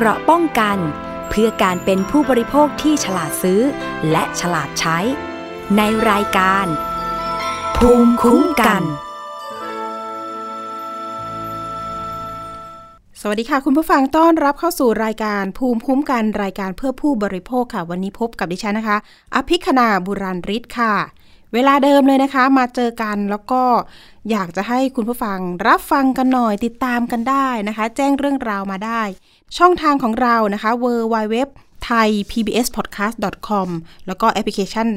เกราะป้องกัน เพื่อการเป็นผู้บริโภคที่ฉลาดซื้อ และฉลาดใช้ ในรายการ ภูมิคุ้มกัน สวัสดีค่ะ คุณผู้ฟังต้อนรับเข้าสู่รายการภูมิคุ้มกันรายการเพื่อผู้บริโภคค่ะ วันนี้พบกับดิฉันนะคะ อภิคณาบุราริศค่ะเวลาเดิมเลยนะคะ มาเจอกันแล้วก็อยากจะให้คุณผู้ฟังรับฟังกันหน่อยติดตามกันได้นะคะ แจ้งเรื่องราวมาได้ ช่องทางของเรานะคะ w w w t h a i pbs podcast com แล้วก็แอปพลิเคชัน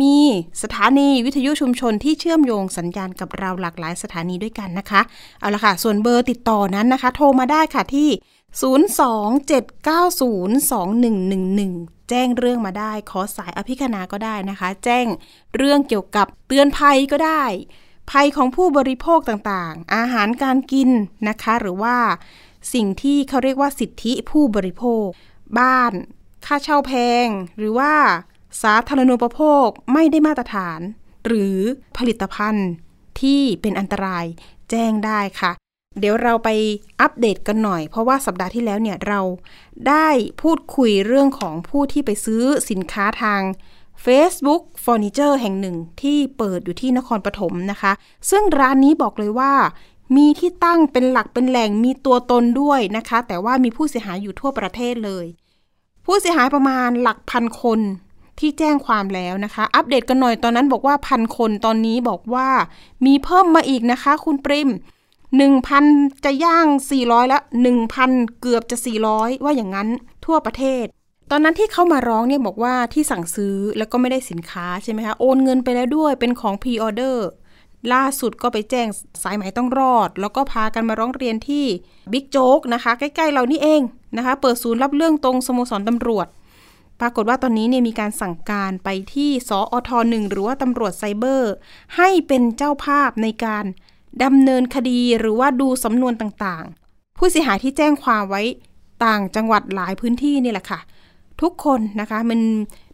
มีสถานีวิทยุชุมชนที่เชื่อมโยงสัญญาณกับเราหลากหลายสถานีด้วยกันนะคะ เอาละค่ะ ส่วนเบอร์ติดต่อนั้นนะคะ โทรมาได้ค่ะที่ 027902111 แจ้งเรื่องมาได้ ขอสายอภิคณาก็ได้นะคะ แจ้งเรื่องเกี่ยวกับเตือนภัยก็ได้ ภัยของผู้บริโภคต่างๆ อาหารการกินนะคะ หรือว่า สิ่งที่เขาเรียกว่าสิทธิผู้บริโภค บ้าน ค่าเช่าแพง หรือว่าสาธารณูปโภคไม่ได้มาตรฐาน หรือผลิตภัณฑ์ที่เป็นอันตรายแจ้งได้ค่ะ เดี๋ยวเราไปอัปเดตกันหน่อย เพราะว่าสัปดาห์ที่แล้วเนี่ยเราได้พูดคุยเรื่องของผู้ที่ไปซื้อสินค้าทาง Facebook เฟอร์นิเจอร์แห่งหนึ่งที่เปิดอยู่ที่นครปฐมนะคะ ซึ่งร้านนี้บอกเลยว่า มีที่ตั้งเป็นหลักเป็นแหล่งมีตัวตนด้วยนะคะ แต่ว่ามีผู้เสียหายอยู่ทั่วประเทศเลย ผู้เสียหายประมาณหลักพันคนที่แจ้งความแล้วนะคะ อัปเดตกันหน่อยตอนนั้นบอกว่าพันคนตอนนี้บอกว่า มีเพิ่มมาอีกนะคะ คุณปริม1,000 จะย่าง 400แล้ว1,000 เกือบจะ 400 ว่าอย่างนั้นทั่วประเทศ ตอนนั้นที่เขามาร้องเนี่ยบอกว่าที่สั่งซื้อแล้วก็ไม่ได้สินค้าใช่ไหมคะ โอนเงินไปแล้วด้วยเป็นของพรีออเดอร์ ล่าสุดก็ไปแจ้งสายไหมต้องรอด แล้วก็พากันมาร้องเรียนที่บิ๊กโจ๊กนะคะ ใกล้ ๆ เรานี่เองนะคะ เปิดศูนย์รับเรื่องตรงสโมสรตำรวจ ปรากฏว่าตอนนี้เนี่ยมีการสั่งการไปที่สอท.หนึ่งหรือว่าตำรวจไซเบอร์ ให้เป็นเจ้าภาพในการดำเนินคดีหรือว่าดูสำนวนต่างๆ ผู้เสียหายที่แจ้งความไว้ต่างจังหวัดหลายพื้นที่นี่แหละค่ะ ทุกคนนะคะมัน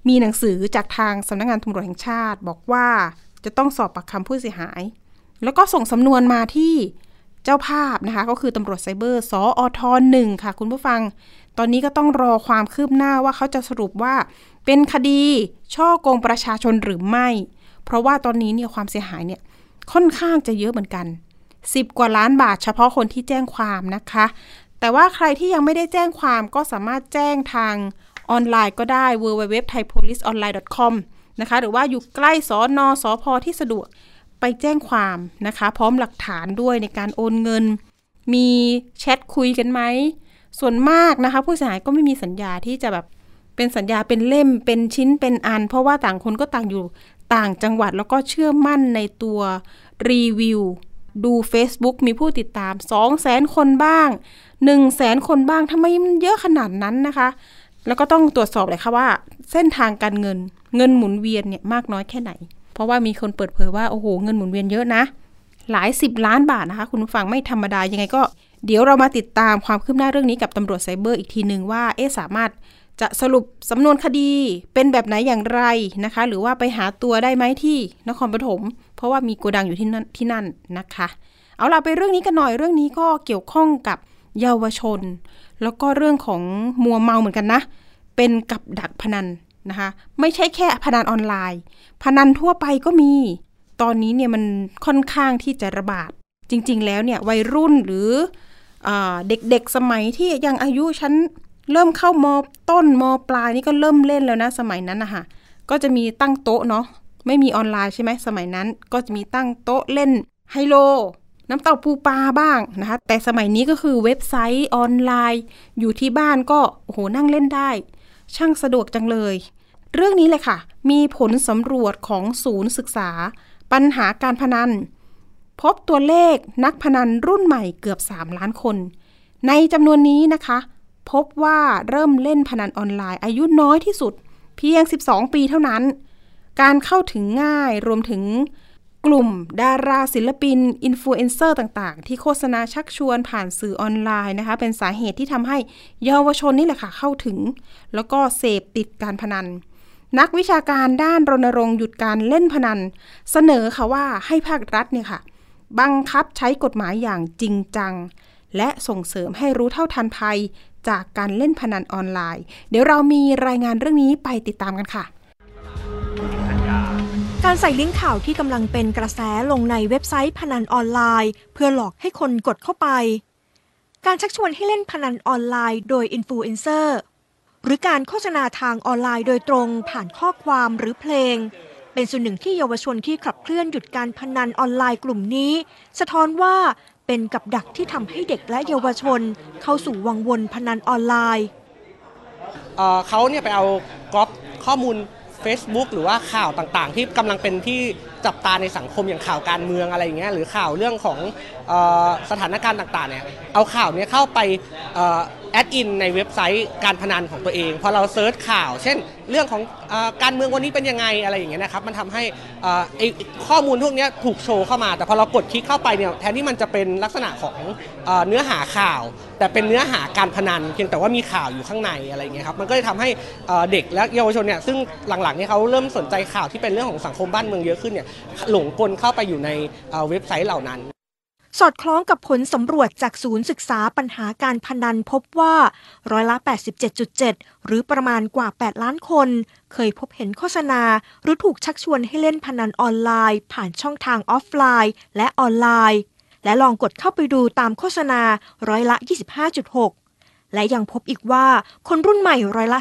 มีหนังสือจากทางสำนักงงานตำรวจแห่งชาติ บอกว่า จะต้องสอบปากคำผู้เสียหาย แล้วก็ส่งสำนวนมาที่เจ้าภาพนะคะ ก็คือตำรวจไซเบอร์สออทหนึ่งค่ะ คุณผู้ฟัง ตอนนี้ก็ต้องรอความคืบหน้าว่าเขาจะสรุปว่า เป็นคดีช่อโกงประชาชนหรือไม่ เพราะว่าตอนนี้เนี่ยความเสียหายเนี่ยค่อนข้างจะเยอะเหมือนกัน 10 กว่าล้านบาทเฉพาะคนที่แจ้งความนะคะ แต่ว่าใครที่ยังไม่ได้แจ้งความก็สามารถแจ้งทางออนไลน์ก็ได้ www.thaipoliceonline.com นะคะ หรือว่าอยู่ใกล้สอนอสอพอที่สะดวกไปแจ้งความนะคะ พร้อมหลักฐานด้วยในการโอนเงิน มีแชทคุยกันไหม ส่วนมากนะคะ ผู้เสียหายก็ไม่มีสัญญาที่จะแบบเป็นสัญญาเป็นเล่มเป็นชิ้นเป็นอัน เพราะว่าต่างคนก็ต่างอยู่ต่างจังหวัดแล้วก็เชื่อมั่นในตัวรีวิวดู Facebook มีผู้ติดตาม 2 0 0แสนคนบ้าง 1 0 0 0 0แสนคนบ้างทำไมมันเยอะขนาดนั้นนะคะ แล้วก็ต้องตรวจสอบเลยค่ะว่า เส้นทางการเงินเงินหมุนเวียนเนี่ยมากน้อยแค่ไหน เพราะว่ามีคนเปิดเผยว่าโอ้โหเงินหมุนเวียนเยอะนะ หลายสิบล้านบาทนะคะ คุณฟังไม่ธรรมดายังไงก็ เดี๋ยวเรามาติดตามความคืบหน้าเรื่องนี้กับตำรวจไซเบอร์อีกทีหนึ่งว่าเอ๊สามารถจะสรุปสำนวนคดีเป็นแบบไหนอย่างไรนะคะ หรือว่าไปหาตัวได้ไหมที่นครปฐมเพราะว่ามีโกดังอยู่ที่นั่นที่นั่นนะคะ เอาล่ะไปเรื่องนี้กันหน่อยเรื่องนี้ก็เกี่ยวข้องกับ เยาวชน แล้วก็เรื่องของมัวเมาเหมือนกันนะ เป็นกับดักพนันนะคะ ไม่ใช่แค่พนันออนไลน์ พนันทั่วไปก็มี ตอนนี้เนี่ยมันค่อนข้างที่จะระบาด จริง ๆ แล้วเนี่ยวัยรุ่นหรืออเด็กๆสมัยที่ยังอายุชั้นเริ่มเข้ามอต้นมอปลายนี่ก็เริ่มเล่นแล้วนะ สมัยนั้นนะคะก็จะมีตั้งโต๊ะเนาะไม่มีออนไลน์ใช่ไหมสมัยนั้น ก็จะมีตั้งโต๊ะเล่นไฮโล น้ำเต้าปูปลาบ้างนะคะ แต่สมัยนี้ก็คือเว็บไซต์ออนไลน์ อยู่ที่บ้านก็โอ้โหนั่งเล่นได้ ช่างสะดวกจังเลย เรื่องนี้เลยค่ะ มีผลสำรวจของศูนย์ศึกษา ปัญหาการพนัน พบตัวเลขนักพนันรุ่นใหม่เกือบ 3 ล้านคน ในจำนวนนี้นะคะ พบว่าเริ่มเล่นพนันออนไลน์อายุน้อยที่สุด เพียง 12 ปีเท่านั้น การเข้าถึงง่ายรวมถึง กลุ่มดาราศิลปิน อินฟลูเอนเซอร์ต่างๆ ที่โฆษณาชักชวนผ่านสื่อออนไลน์นะคะ เป็นสาเหตุที่ทำให้เยาวชนนี่แหละค่ะ เข้าถึง แล้วก็เสพติดการพนัน นักวิชาการด้านรณรงค์หยุดการเล่นพนัน เสนอค่ะว่าให้ภาครัฐเนี่ยค่ะ บังคับใช้กฎหมายอย่างจริงจัง และส่งเสริมให้รู้เท่าทันภัยจากการเล่นพนันออนไลน์ เดี๋ยวเรามีรายงานเรื่องนี้ไปติดตามกันค่ะ การใส่ลิงก์ข่าวที่กำลังเป็นกระแสลงในเว็บไซต์พนันออนไลน์ เพื่อหลอกให้คนกดเข้าไป การชักชวนให้เล่นพนันออนไลน์โดยอินฟลูเอนเซอร์หรือการโฆษณาทางออนไลน์โดยตรงผ่านข้อความหรือเพลง เป็นส่วนหนึ่งที่เยาวชนที่ขับเคลื่อนหยุดการพนันออนไลน์กลุ่มนี้ สะท้อนว่าเป็นกับดักที่ทำให้เด็กและเยาวชน เข้าสู่วังวนพนันออนไลน์เขาเนี่ยไปเอาก๊อปข้อมูล Facebook หรือว่าข่าวต่างๆ ที่กำลังเป็นที่จับตาในสังคมอย่างข่าวการเมืองอะไรอย่างเงี้ยหรือข่าวเรื่องของเออสถานการณ์ต่างๆเนี่ยเอาข่าวเนี้ยเข้าไป add in ในเว็บไซต์การพนันของตัวเอง พอเรา search ข่าว เช่น เรื่องของอการเมืองวันนี้เป็นยังไงอะไรอย่างเงี้ยนะครับ มันทำให้ข้อมูลพวกนี้ถูกโชว์เข้ามา แต่พอเรากดคลิกเข้าไปเนี่ยแทนที่มันจะเป็นลักษณะของเอ่อเนื้อหาข่าว แต่เป็นเนื้อหาการพนัน เพียงแต่ว่ามีข่าวอยู่ข้างในอะไรอย่างเงี้ยครับ มันก็เลยทำให้เด็กและเยาวชนเนี่ยซึ่งหลังๆเนี่ยเขาเริ่มสนใจข่าวที่เป็นเรื่องของสังคมบ้านเมืองเยอะขึ้นเนี่ยหลงกลเข้าไปอยู่ในเว็บไซต์เหล่านั้น สอดคล้องกับผลสำรวจจากศูนย์ศึกษาปัญหาการพนันพบว่าร้อยละ 87.7 หรือประมาณกว่า 8 ล้านคน เคยพบเห็นโฆษณา หรือถูกชักชวนให้เล่นพนันออนไลน์ ผ่านช่องทางออฟไลน์ และออนไลน์ และลองกดเข้าไปดูตามโฆษณาร้อยละ 25.6 และยังพบอีกว่าคนรุ่นใหม่ร้อยละ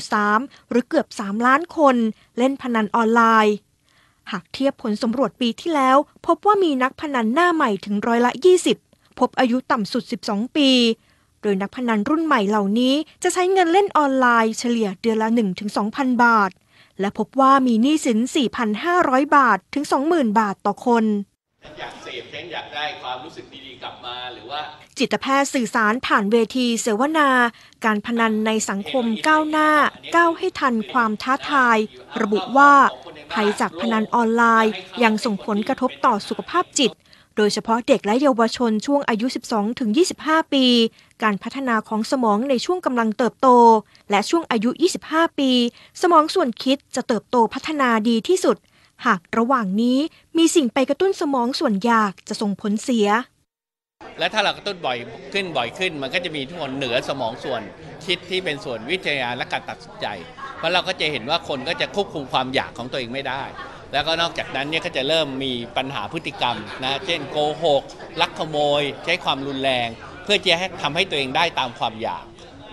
32.3 หรือเกือบ 3 ล้านคน เล่นพนันออนไลน์ หากเทียบผลสำรวจปีที่แล้ว พบว่ามีนักพนันหน้าใหม่ถึงร้อยละ 20 พบอายุต่ำสุด 12 ปี โดยนักพนันรุ่นใหม่เหล่านี้จะใช้เงินเล่นออนไลน์เฉลี่ยเดือนละ 1-2,000 บาท และพบว่ามีหนี้สิน 4,500 บาทถึง 20,000 บาทต่อคน อยากเสพฉันอยากได้ความรู้สึกดีๆกลับมาหรือว่า จิตแพทย์สื่อสารผ่านเวทีเสวนา การพนันในสังคมก้าวหน้า ก้าวให้ทันความท้าทาย ระบุว่าภัยจากพนันออนไลน์ ยังส่งผลกระทบต่อสุขภาพจิต โดยเฉพาะเด็กและเยาวชนช่วงอายุ 12-25 ปี การพัฒนาของสมองในช่วงกำลังเติบโต และช่วงอายุ 25 ปี สมองส่วนคิดจะเติบโตพัฒนาดีที่สุด หากระหว่างนี้มีสิ่งไปกระตุ้นสมองส่วนอยากจะส่งผลเสีย และถ้าเรากระตุ้นบ่อยขึ้นบ่อยขึ้น มันก็จะมีทุกคนเหนือสมองส่วนคิดที่เป็นส่วนวิจาและการตัดสินใจ เพราะเราก็จะเห็นว่าคนก็จะควบคุมความอยากของตัวเองไม่ได้ แล้วก็นอกจากนั้นเนี่ยก็จะเริ่มมีปัญหาพฤติกรรมนะเช่นโกหกลักขโมย ใช้ความรุนแรง เพื่อจะให้ทำให้ตัวเองได้ตามความอยาก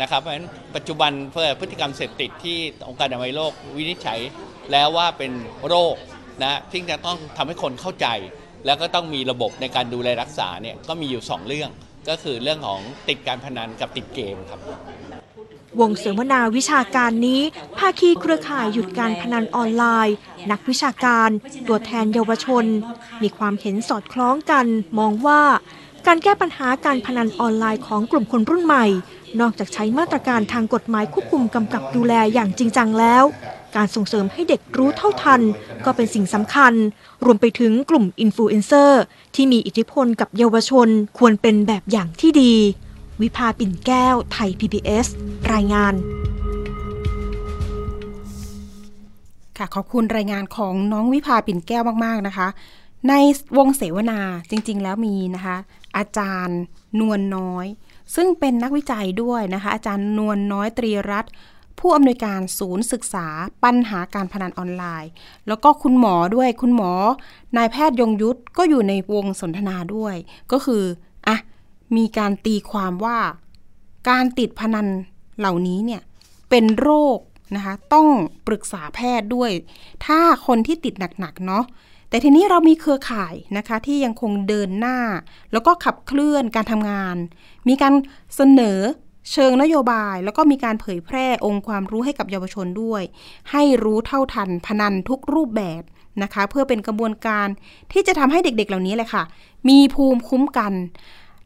นะครับเพราะฉะนั้นปัจจุบันเพื่อพฤติกรรมเสพติดที่องค์การอนามัยโลกวินิจฉัยแล้วว่าเป็นโรคนะที่จะต้องทำให้คนเข้าใจ แล้วก็ต้องมีระบบในการดูแลรักษาเนี่ยก็มีอยู่ 2 เรื่อง ก็คือเรื่องของติดการพนันกับติดเกมครับวงเสวนาวิชาการนี้ภาคีเครือข่ายหยุดการพนันออนไลน์ นักวิชาการ ตัวแทนเยาวชน มีความเห็นสอดคล้องกัน มองว่า การแก้ปัญหาการพนันออนไลน์ของกลุ่มคนรุ่นใหม่ นอกจากใช้มาตรการทางกฎหมายควบคุมกำกับดูแลอย่างจริงจังแล้ว การส่งเสริมให้เด็กรู้เท่าทัน ก็เป็นสิ่งสำคัญ รวมไปถึงกลุ่มอินฟลูเอนเซอร์ที่มีอิทธิพลกับเยาวชนควรเป็นแบบอย่างที่ดี วิภาปิ่นแก้วไทย PBS รายงานค่ะขอบคุณรายงานของน้องวิภาปิ่นแก้วมาก ๆ นะคะ ในวงเสวนาจริง ๆ แล้วมีนะคะ อาจารย์นวลน้อย ซึ่งเป็นนักวิจัยด้วยนะคะ อาจารย์นวลน้อยตรีรัตน์ ผู้อำนวยการศูนย์ศึกษาปัญหาการพนันออนไลน์ แล้วก็คุณหมอด้วยคุณหมอ นายแพทย์ยงยุทธก็อยู่ในวงสนทนาด้วย ก็คืออะมีการตีความว่าการติดพนันเหล่านี้เนี่ยเป็นโรคนะคะต้องปรึกษาแพทย์ด้วย ถ้าคนที่ติดหนักๆเนาะแต่ทีนี้เรามีเครือข่ายนะคะที่ยังคงเดินหน้า แล้วก็ขับเคลื่อนการทำงาน มีการเสนอ เชิงนโยบาย แล้วก็มีการเผยแพร่องค์ความรู้ให้กับเยาวชนด้วย ให้รู้เท่าทันพนันทุกรูปแบบนะคะ เพื่อเป็นกระบวนการที่จะทำให้เด็กๆเหล่านี้เลยค่ะ มีภูมิคุ้มกัน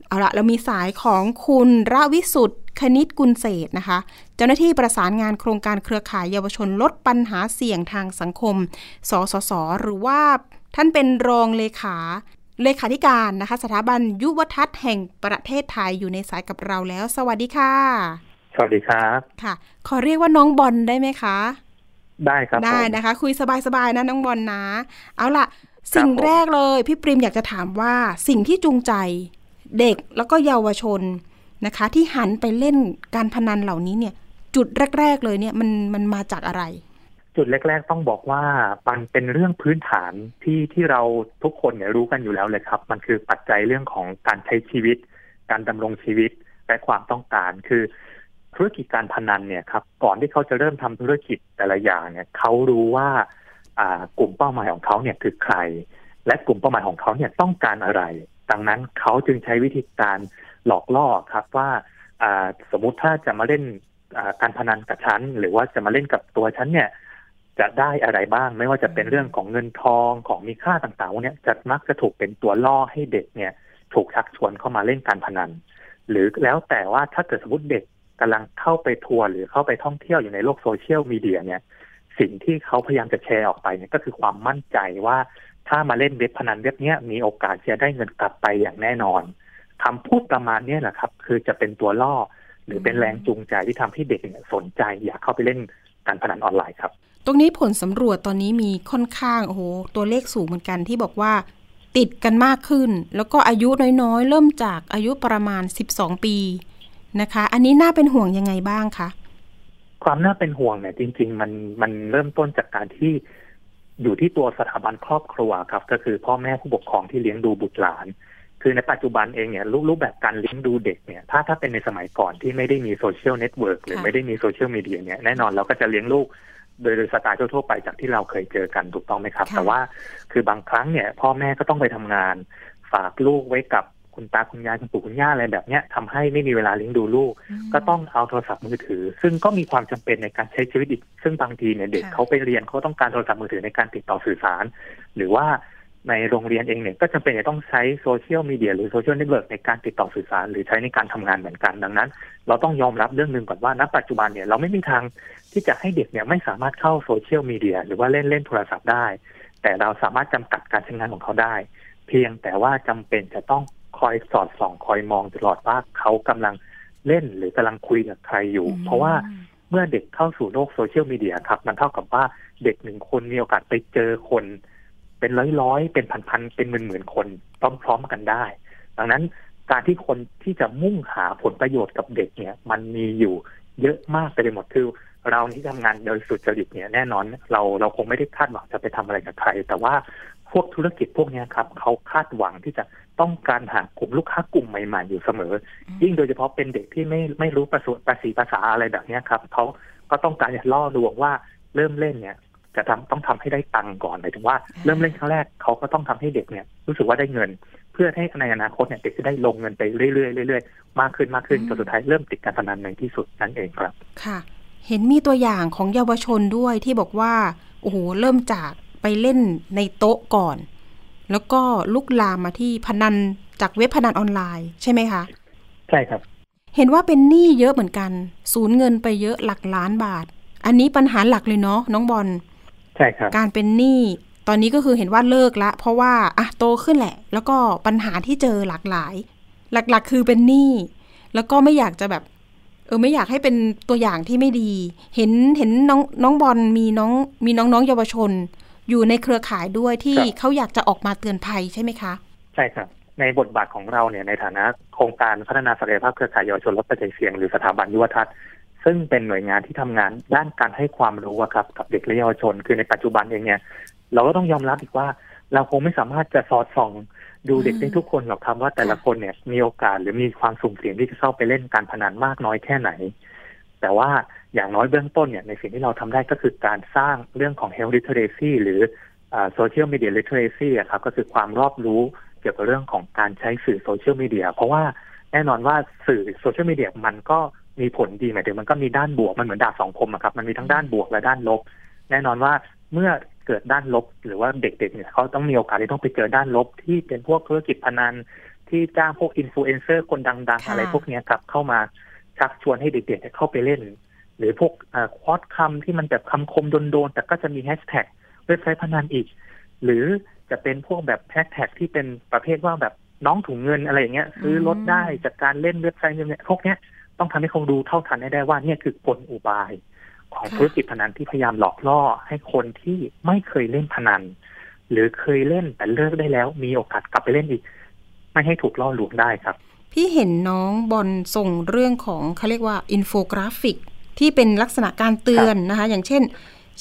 เอาละเรามีสายของคุณระวิสุทธ์คณิตกุลเศษนะคะ เจ้าหน้าที่ประสานงานโครงการเครือข่ายเยาวชนลดปัญหาเสี่ยงทางสังคม สสส หรือว่าท่านเป็นรองเลขา เลขาธิการนะคะ สถาบันยุวทัศน์แห่งประเทศไทยอยู่ในสายกับเราแล้ว สวัสดีค่ะ สวัสดีครับ ค่ะ ขอเรียกว่าน้องบอลได้ไหมคะ ได้ครับ ได้ผมนะคะ คุยสบายๆนะน้องบอลนะ เอาล่ะ สิ่งผมแรกเลยพี่ปริมอยากจะถามว่าสิ่งที่จูงใจเด็กแล้วก็เยาวชนนะคะ ที่หันไปเล่นการพนันเหล่านี้เนี่ย จุดแรก ๆ เลยเนี่ยมันมันมาจากอะไร จุดแรก ๆ ต้องบอกว่ามันเป็นเรื่องพื้นฐานที่ที่เราทุกคนเนี่ยรู้กันอยู่แล้วเลยครับ มันคือปัจจัยเรื่องของการใช้ชีวิต การดำรงชีวิตและความต้องการคือธุรกิจการพนันเนี่ยครับก่อนที่เขาจะเริ่มทำธุรกิจแต่ละอย่างเนี่ยเขารู้ว่าอ่า กลุ่มเป้าหมายของเขาเนี่ยคือใคร และกลุ่มเป้าหมายของเขาเนี่ยต้องการอะไร ดังนั้นเขาจึงใช้วิธีการหลอกล่อครับว่าอ่าสมมุติถ้าจะมาเล่นการพนันกับฉันหรือว่าจะมาเล่นกับตัวฉันเนี่ย จะได้อะไรบ้าง ไม่ว่าจะเป็นเรื่องของเงินทองของมีค่าต่างๆพวกเนี้ยจะมักจะถูกเป็นตัวล่อให้เด็กเนี่ย ถูกชักชวนเข้ามาเล่นการพนัน หรือแล้วแต่ว่าถ้าเกิดสมมติเด็กกำลังเข้าไปทัวร์หรือเข้าไปท่องเที่ยวอยู่ในโลกโซเชียลมีเดียเนี่ย สิ่งที่เขาพยายามจะแชร์ออกไปเนี่ยก็คือความมั่นใจว่าถ้ามาเล่นเว็บพนันเว็บเนี้ยมีโอกาสจะได้เงินกลับไปอย่างแน่นอนคำพูดประมาณนี้แหละครับ คือจะเป็นตัวล่อหรือเป็นแรงจูงใจที่ทำให้เด็กเนี่ยสนใจอยากเข้าไปเล่น การพนันออนไลน์ครับ ตรงนี้ผลสำรวจตอนนี้มีค่อนข้างโอ้โหตัวเลขสูงเหมือนกันที่บอกว่า ติดกันมากขึ้น แล้วก็อายุน้อยๆ เริ่มจากอายุประมาณ 12 ปีนะคะ อันนี้น่าเป็นห่วงยังไงบ้างคะความน่าเป็นห่วงเนี่ยจริง ๆ มันมันเริ่มต้นจากการที่อยู่ที่ตัวสถาบันครอบครัวครับ ก็คือพ่อแม่ผู้ปกครองที่เลี้ยงดูบุตรหลาน คือในปัจจุบันเองเนี่ยรูปรูปแบบการเลี้ยงดูเด็กเนี่ยถ้าถ้าเป็นในสมัยก่อนที่ไม่ได้มีโซเชียลเน็ตเวิร์กหรือค่ะไม่ได้มีโซเชียลมีเดียเนี่ยแน่นอนเราก็จะเลี้ยงลูกโดยโดยสไตล์ทั่วๆไปจากที่เราเคยเจอกันถูกต้องไหมครับค่ะแต่ว่าคือบางครั้งเนี่ย พ่อแม่ก็ต้องไปทำงาน ฝากลูกไว้กับคุณตาคุณยายคุณปู่คุณย่าอะไรแบบเนี้ยทำให้ไม่มีเวลาเลี้ยงดูลูก ก็ต้องเอาโทรศัพท์มือถือ ซึ่งก็มีความจำเป็นในการใช้ชีวิตอีก ซึ่งบางทีเนี่ยเด็กค่ะเขาไปเรียนเขาต้องการโทรศัพท์มือถือในการติดต่อสื่อสาร หรือว่า ในโรงเรียนเองเนี่ยก็จำเป็นจะต้องใช้โซเชียลมีเดียหรือโซเชียลเน็ตเวิร์กในการติดต่อสื่อสาร หรือใช้ในการทำงานเหมือนกันดังนั้น เราต้องยอมรับเรื่องหนึ่งก่อนว่าณปัจจุบันเนี่ยเราไม่มีทางที่จะให้เด็กเนี่ยไม่สามารถเข้าโซเชียลมีเดียหรือว่าเล่นเล่นโทรศัพท์ได้ แต่เราสามารถจำกัดการใช้งานของเขาได้ เพียงแต่ว่าจำเป็นจะต้องคอยสอดส่องคอยมองตลอดว่าเขากำลังเล่นหรือกำลังคุยกับใครอยู่ เพราะว่าเมื่อเด็กเข้าสู่โลกโซเชียลมีเดียครับ มันเท่ากับว่าเด็กหนึ่งคนมีโอกาสไปเจอคน เป็นร้อยๆ เป็นพันๆ เป็นหมื่นๆ คนพร้อมๆกันได้ ดังนั้นการที่คนที่จะมุ่งหาผลประโยชน์กับเด็กเนี่ย มันมีอยู่เยอะมากไปหมดคือเราที่ทำงานโดยสุจริตเนี่ยแน่นอน เราเราคงไม่ได้คาดหวังจะไปทำอะไรกับใคร แต่ว่าพวกธุรกิจพวกเนี้ยครับเขาคาดหวังที่จะต้องการหากลุ่มลูกค้ากลุ่มใหม่ๆ อยู่เสมอ ยิ่งโดยเฉพาะเป็นเด็กที่ไม่ไม่รู้ประสภาษีภาษาอะไรแบบเนี้ยครับเขาก็ต้องการจะล่อลวงว่าเริ่มเล่นเนี่ย จะทำต้องทำให้ได้ตังค์ก่อนหมายถึงว่าเริ่มเล่นครั้งแรกเขาก็ต้องทำให้เด็กเนี่ยรู้สึกว่าได้เงิน เพื่อให้ในอนาคตเนี่ยเด็กจะได้ลงเงินไปเรื่อยๆเรื่อยๆมากขึ้นมากขึ้นจนสุดท้ายเริ่มติดการพนันในที่สุดนั่นเองครับ ค่ะ เห็นมีตัวอย่างของเยาวชนด้วยที่บอกว่าโอ้โหเริ่มจากไปเล่นในโต๊ะก่อน แล้วก็ลุกลามมาที่พนันจากเว็บพนันออนไลน์ใช่ไหมคะใช่ครับ เห็นว่าเป็นหนี้เยอะเหมือนกัน สูญเงินไปเยอะหลักล้านบาท อันนี้ปัญหาหลักเลยเนาะน้องบอล ใช่ครับ การเป็นหนี้ตอนนี้ก็คือเห็นว่าเลิกละ เพราะว่าอะโตขึ้นแหละ แล้วก็ปัญหาที่เจอหลากหลาย หลักๆ คือเป็นหนี้แล้วก็ไม่อยากจะแบบ เออไม่อยากให้เป็นตัวอย่างที่ไม่ดี เห็นเห็นน้องน้องบอลมีน้องมีน้องๆเยาวชน อยู่ในเครือข่ายด้วยที่ครับเขาอยากจะออกมาเตือนภัยใช่ไหมคะ ใช่ครับในบทบาทของเราเนี่ยในฐานะโครงการพัฒนาศักยภาพเครือข่ายเยาวชนลดปัจจัยเสี่ยงหรือสถาบันยุวทัศน์ ซึ่งเป็นหน่วยงานที่ทำงานด้านการให้ความรู้ครับกับเด็กและเยาวชน คือในปัจจุบันเองเนี่ย เราก็ต้องยอมรับอีกว่า เราคงไม่สามารถจะสอดส่องดูเด็กได้ทุกคนหรอกครับว่าแต่ละคนเนี่ยมีโอกาสหรือมีความสุ่มเสี่ยงที่จะเข้าไปเล่นการพนันมากน้อยแค่ไหน แต่ว่าอย่างน้อยเบื้องต้นเนี่ยในสิ่งที่เราทำได้ก็คือการสร้างเรื่องของ health literacy หรือsocial media literacy อะครับก็คือความรอบรู้เกี่ยวกับเรื่องของการใช้สื่อโซเชียลมีเดียเพราะว่าแน่นอนว่าสื่อโซเชียลมีเดียมันก็ มีผลดีหมายถึงมันก็มีด้านบวกมันเหมือนดาบสองคมอะครับมันมีทั้งด้านบวกและด้านลบ แน่นอนว่าเมื่อเกิดด้านลบ หรือว่าเด็กๆเนี่ยเขาต้องมีโอกาสที่ต้องไปเจอด้านลบ ที่เป็นพวกธุรกิจพนันที่จ้างพวกอินฟลูเอนเซอร์คนดังๆค่ะอะไรพวกเนี้ยครับเข้ามาชักชวนให้เด็กๆเนี่ยเข้าไปเล่น หรือพวกควอดคำที่มันแบบคำคมโดนๆแต่ก็จะมีแฮชแท็กเว็บไซต์พนันอีก หรือจะเป็นพวกแบบแฮชแท็กที่เป็นประเภทว่าแบบน้องถุงเงินอะไรอย่างเงี้ยซื้อลดได้จากการเล่นเว็บไซต์เนี่ยพวกเนี้ย ต้องทำให้เขาดูเท่าทันให้ได้ว่าเนี่ยคือกลอุบายของค่ะธุรกิจพนันที่พยายามหลอกล่อให้คนที่ไม่เคยเล่นพนัน หรือเคยเล่นแต่เลิกได้แล้วมีโอกาสกลับไปเล่นอีก ไม่ให้ถูกล่อลวงได้ครับ พี่เห็นน้องบอลส่งเรื่องของเขาเรียกว่าอินโฟกราฟิก ที่เป็นลักษณะการเตือนนะคะ อย่างเช่น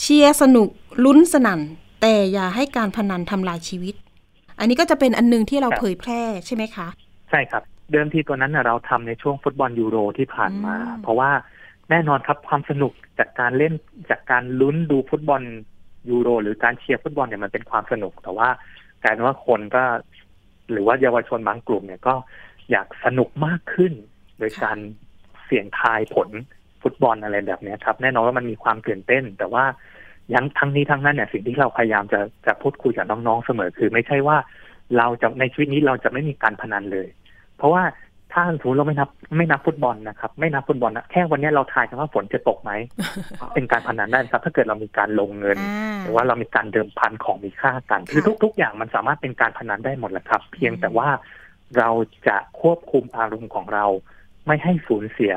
เชียร์สนุกลุ้นสนั่น แต่อย่าให้การพนันทำลายชีวิต อันนี้ก็จะเป็นอันหนึ่งที่เราครับเผยแพร่ใช่ไหมคะ ใช่ครับ เดิมทีตัวนั้นนะเราทำในช่วงฟุตบอลยูโรที่ผ่านมาอืมเพราะว่าแน่นอนครับความสนุกจากการเล่นจากการลุ้นดูฟุตบอลยูโร หรือการเชียร์ฟุตบอลเนี่ยมันเป็นความสนุก แต่ว่ากลายเป็นว่าคนก็ หรือว่าเยาวชนบางกลุ่มเนี่ยก็อยากสนุกมากขึ้น โดยการเสี่ยงทายผลฟุตบอลอะไรแบบเนี้ยครับ แน่นอนว่ามันมีความตื่นเต้น แต่ว่ายังทั้งนี้ทั้งนั้นเนี่ยสิ่งที่เราพยายามจะจะพูดคุยกับน้องๆเสมอคือ ไม่ใช่ว่าเราจะในชีวิตนี้เราจะไม่มีการพนันเลย เพราะว่าถ้าสมมติเราไม่นับไม่นับฟุตบอลนะครับ ไม่นับฟุตบอลนะแค่วันนี้เราทายกันว่าฝนจะตกไหมเป็นการพนันได้ครับ ถ้าเกิดเรามีการลงเงินอ่าหรือว่าเรามีการเดิมพันของมีค่ากันคือค่ะทุก ๆ อย่างมันสามารถเป็นการพนันได้หมดแหละครับ เพียงแต่ว่าเราจะควบคุมอารมณ์ของเรา ไม่ให้สูญเสีย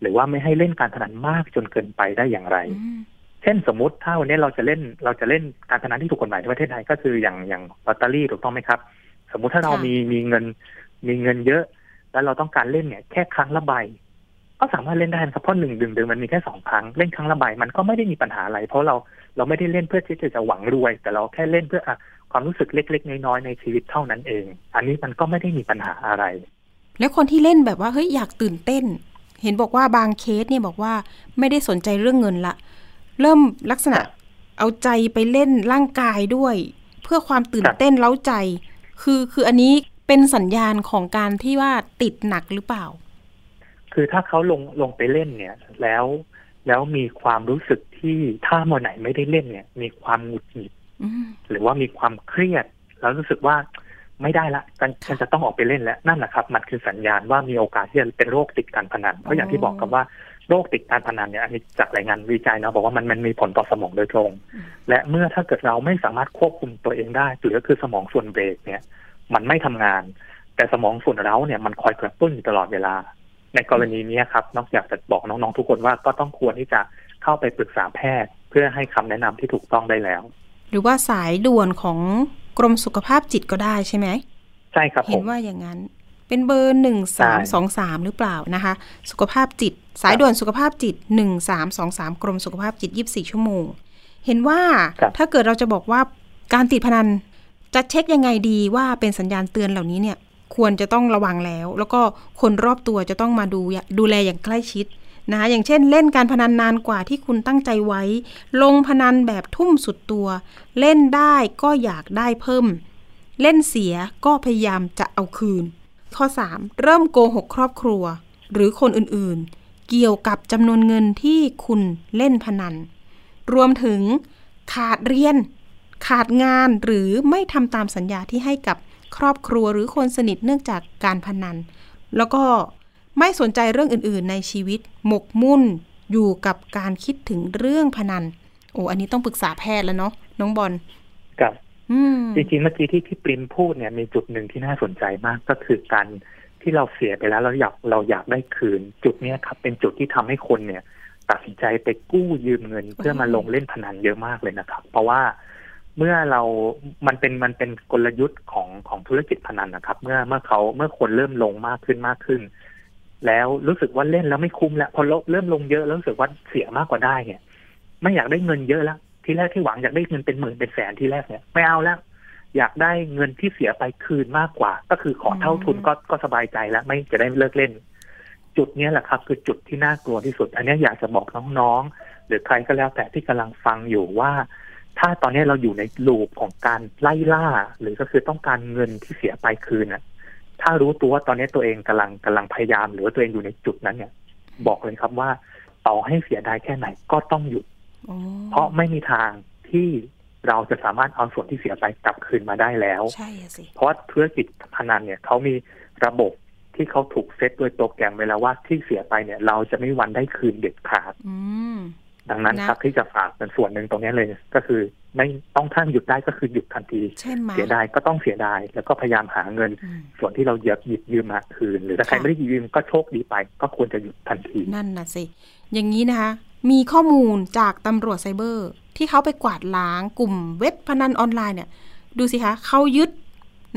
หรือว่าไม่ให้เล่นการพนันมากจนเกินไปได้อย่างไรอืมเช่นสมมติถ้าวันนี้เราจะเล่นเราจะเล่นการพนันที่ถูกกฎหมายในประเทศไทยก็คืออย่างอย่างลอตเตอรี่ถูกต้องไหมครับ สมมุติถ้าเราค่ะมีมีเงิน มีเงินเยอะ แล้วเราต้องการเล่นเนี่ย แค่ครั้งละใบ ก็สามารถเล่นได้นะครับเพราะหนึ่งดึงดือนมันมีแค่สองครั้งเล่นครั้งละใบมันก็ไม่ได้มีปัญหาอะไร เพราะเราเราไม่ได้เล่นเพื่อที่จะหวังรวย แต่เราแค่เล่นเพื่ออะความรู้สึกเล็ก ๆ น้อยๆในชีวิตเท่านั้นเอง อันนี้มันก็ไม่ได้มีปัญหาอะไร แล้วคนที่เล่นแบบว่าเฮ้ยอยากตื่นเต้น เห็นบอกว่าบางเคสเนี่ยบอกว่าไม่ได้สนใจเรื่องเงินละเริ่มลักษณะเอาใจไปเล่นร่างกายด้วย เพื่อความตื่นเต้นเล้าใจ คือคืออันนี้ เป็นสัญญาณของการที่ว่าติดหนักหรือเปล่า คือถ้าเขาลงลงไปเล่นเนี่ย แล้วแล้วมีความรู้สึกที่ถ้าเมื่อไหนไม่ได้เล่นเนี่ย มีความหงุดหงิดอืมหรือว่ามีความเครียด แล้วรู้สึกว่าไม่ได้ละฉันฉันจะต้องออกไปเล่นแล้วนั่นแหละครับ มันคือสัญญาณว่ามีโอกาสที่จะเป็นโรคติดการพนันเพราะอย่างที่บอกกับว่าโรคติดการพนันเนี่ยอันนี้จากรายงานวิจัยเนาะบอกว่ามันมันมีผลต่อสมองโดยตรง และเมื่อถ้าเกิดเราไม่สามารถควบคุมตัวเองได้หรือก็คือสมองส่วนเบรกเนี่ย มันไม่ทำงาน แต่สมองส่วนเร้าเนี่ยมันคอยกระตุ้นอยู่ตลอดเวลา ในกรณีเนี้ยครับ นอกจากจะบอกน้องๆทุกคนว่าก็ต้องควรที่จะเข้าไปปรึกษาแพทย์ เพื่อให้คำแนะนำที่ถูกต้องได้แล้ว หรือว่าสายด่วนของกรมสุขภาพจิตก็ได้ใช่ไหมใช่ครับผเห็นมว่าอย่างนั้นเป็นเบอร์หนึ่งสามสองสามหรือเปล่านะคะ สุขภาพจิต สายด่วนสุขภาพจิตหนึ่งสามสองสามกรมสุขภาพจิตยี่บสี่ชั่วโมง เห็นว่าครับถ้าเกิดเราจะบอกว่าการติดพนัน จะเช็คยังไงดีว่าเป็นสัญญาณเตือนเหล่านี้เนี่ยควรจะต้องระวังแล้ว แล้วก็คนรอบตัวจะต้องมาดูดูแลอย่างใกล้ชิดนะคะอย่างเช่น เล่นการพนันนานกว่าที่คุณตั้งใจไว้ ลงพนันแบบทุ่มสุดตัว เล่นได้ก็อยากได้เพิ่ม เล่นเสียก็พยายามจะเอาคืน ข้อ 3 เริ่มโกหกครอบครัว หรือคนอื่นๆ เกี่ยวกับจำนวนเงินที่คุณเล่นพนัน รวมถึงขาดเรียน ขาดงานหรือไม่ทำตามสัญญาที่ให้กับครอบครัวหรือคนสนิทเนื่องจากการพนัน แล้วก็ไม่สนใจเรื่องอื่น ๆ ในชีวิตหมกมุ่นอยู่กับการคิดถึงเรื่องพนัน โอ้อันนี้ต้องปรึกษาแพทย์แล้วเนาะน้องบอลกับอืมจริงๆเมื่อกี้ที่พี่ปริมพูดเนี่ยมีจุดหนึ่งที่น่าสนใจมากก็คือการที่เราเสียไปแล้วเราอยากเราอยากได้คืน จุดเนี้ยครับเป็นจุดที่ทำให้คนเนี่ย ตัดสินใจไปกู้ยืมเงินเพื่อมาลงเล่นพนันเยอะมากเลยนะครับ เพราะว่า เมื่อเรา มันเป็น มันเป็นกลยุทธ์ของของธุรกิจพนันนะครับ เมื่อ เมื่อเขาเมื่อคนเริ่มลงมากขึ้นมากขึ้น แล้วรู้สึกว่าเล่นแล้วไม่คุ้มแล้ว พอเริ่มลงเยอะแล้วรู้สึกว่าเสียมากกว่าได้เนี่ย ไม่อยากได้เงินเยอะแล้ว ที่แรกที่หวังอยากได้เงินเป็นหมื่นเป็นแสนที่แรกเนี่ย ไม่เอาแล้ว อยากได้เงินที่เสียไปคืนมากกว่า ก็คือขอเท่าทุนก็ ก็สบายใจแล้ว ไม่จะได้เลิกเล่น จุดเนี้ยแหละครับ คือจุดที่น่ากลัวที่สุด อันเนี้ยอยากจะบอกน้องๆ หรือใครก็แล้วแต่ที่กำลังฟังอยู่ว่า ถ้าตอนนี้เราอยู่ในลูปของการไล่ล่า หรือก็คือต้องการเงินที่เสียไปคืนน่ะ ถ้ารู้ตัวว่าตอนนี้ตัวเองกำลังกำลังพยายาม หรือว่าตัวเองอยู่ในจุดนั้นเนี่ย บอกเลยครับว่า ต่อให้เสียดายแค่ไหนก็ต้องหยุดอ๋อเพราะไม่มีทางที่เราจะสามารถเอาส่วนที่เสียไปกลับคืนมาได้แล้วใช่อะสิเพราะว่าธุรกิจพนันเนี่ยเขามีระบบที่เขาถูกเซตโดยโปรแกรมไว้แล้วว่าที่เสียไปเนี่ย เราจะไม่มีวันได้คืนเด็ดขาดอืม ดังนั้นนะครับที่จะฝากเป็นส่วนหนึ่งตรงนี้เลยก็คือ ไม่ต้องท่านหยุดได้ก็คือหยุดทันทีใช่ไหมเสียดายก็ต้องเสียดายแล้วก็พยายามหาเงินอืมส่วนที่เราเหยียบหยิบยืมมาคืน หรือถ้าใครค่ะไม่ได้หยิบยืมก็โชคดีไป ก็ควรจะหยุดทันทีนั่นน่ะสิอย่างนี้นะคะ มีข้อมูลจากตำรวจไซเบอร์ ที่เขาไปกวาดล้างกลุ่มเว็บพนันออนไลน์เนี่ย ดูสิคะเขายึด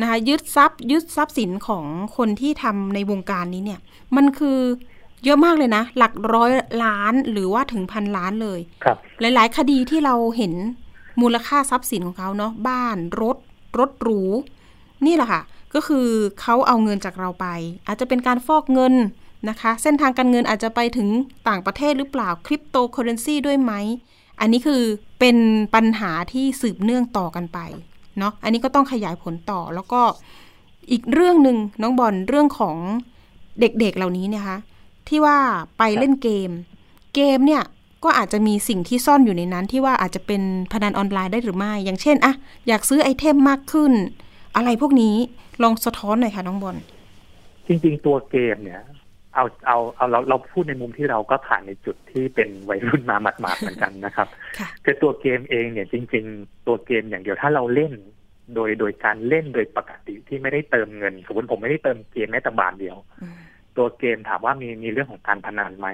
นะคะยึดทรัพย์ยึดทรัพย์สินของคนที่ทำในวงการนี้เนี่ย มันคือ เยอะมากเลยนะ หลักร้อยล้านหรือว่าถึงพันล้านเลย ครับ หลาย ๆ คดีที่เราเห็นมูลค่าทรัพย์สินของเขาเนาะบ้านรถ รถหรู นี่แหละค่ะ ก็คือเขาเอาเงินจากเราไป อาจจะเป็นการฟอกเงินนะคะ เส้นทางการเงินอาจจะไปถึงต่างประเทศหรือเปล่าคริปโตเคอเรนซีด้วยไหม อันนี้คือเป็นปัญหาที่สืบเนื่องต่อกันไปเนาะอันนี้ก็ต้องขยายผลต่อแล้วก็อีกเรื่องหนึ่งน้องบอลเรื่องของเด็กๆเหล่านี้เนี่ยคะ ที่ว่าไปเล่นเกม เกมเนี่ยก็อาจจะมีสิ่งที่ซ่อนอยู่ในนั้น ที่ว่าอาจจะเป็นพนันออนไลน์ได้หรือไม่ อย่างเช่นอะอยากซื้อไอเทมมากขึ้น อะไรพวกนี้ลองสะท้อนหน่อยค่ะน้องบอลจริงๆตัวเกมเนี่ยเอาเอาเอาเราเราพูดในมุมที่เราก็ผ่านในจุดที่เป็นวัยรุ่นมาหมาดๆเหมือนกันนะครับค่ะคือตัวเกมเองเนี่ยจริง ๆ ตัวเกมอย่างเดียวถ้าเราเล่น โดยโดยการเล่นโดยปกติที่ไม่ได้เติมเงิน สมมติผมไม่ได้เติมเกมแม้แต่บาทเดียวอืม ตัวเกมถามว่ามีมีเรื่องของการพนันไหม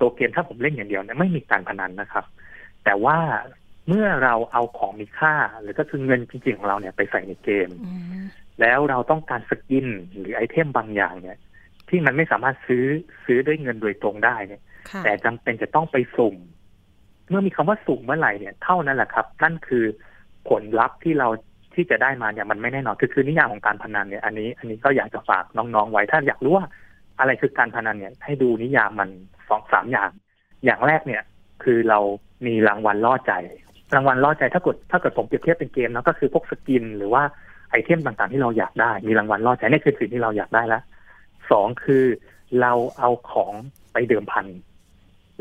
ตัวเกมถ้าผมเล่นอย่างเดียวเนี่ยไม่มีการพนันนะครับ แต่ว่าเมื่อเราเอาของมีค่า หรือก็คือเงินจริงๆของเราเนี่ยไปใส่ในเกมอืมแล้วเราต้องการ skin หรือ item บางอย่างเนี่ย ที่มันไม่สามารถซื้อซื้อด้วยเงินโดยตรงได้เนี่ยค่ะแต่จำเป็นจะต้องไปสุ่ม เมื่อมีคำว่าสุ่มเมื่อไหร่เนี่ยเท่านั้นแหละครับ นั่นคือผลลัพธ์ที่เราที่จะได้มาเนี่ยมันไม่แน่นอนคือคือนิยามของการพนันเนี่ยอันนี้ อันนี้ก็อยากจะฝากน้องๆไว้ถ้าอยากรู้ว่า อะไรคือการพนันเนี่ย ให้ดูนิยามมันสองสามอย่าง อย่างแรกเนี่ย คือเรามีรางวัลล่อใจ รางวัลล่อใจถ้าเกิดถ้าเกิดผมเปรียบเทียบเป็นเกมเนาะก็คือพวกสกิน หรือว่าไอเทมต่างๆที่เราอยากได้ มีรางวัลล่อใจนี่คือสิ่งที่เราอยากได้แล้วสองคือเราเอาของไปเดิมพัน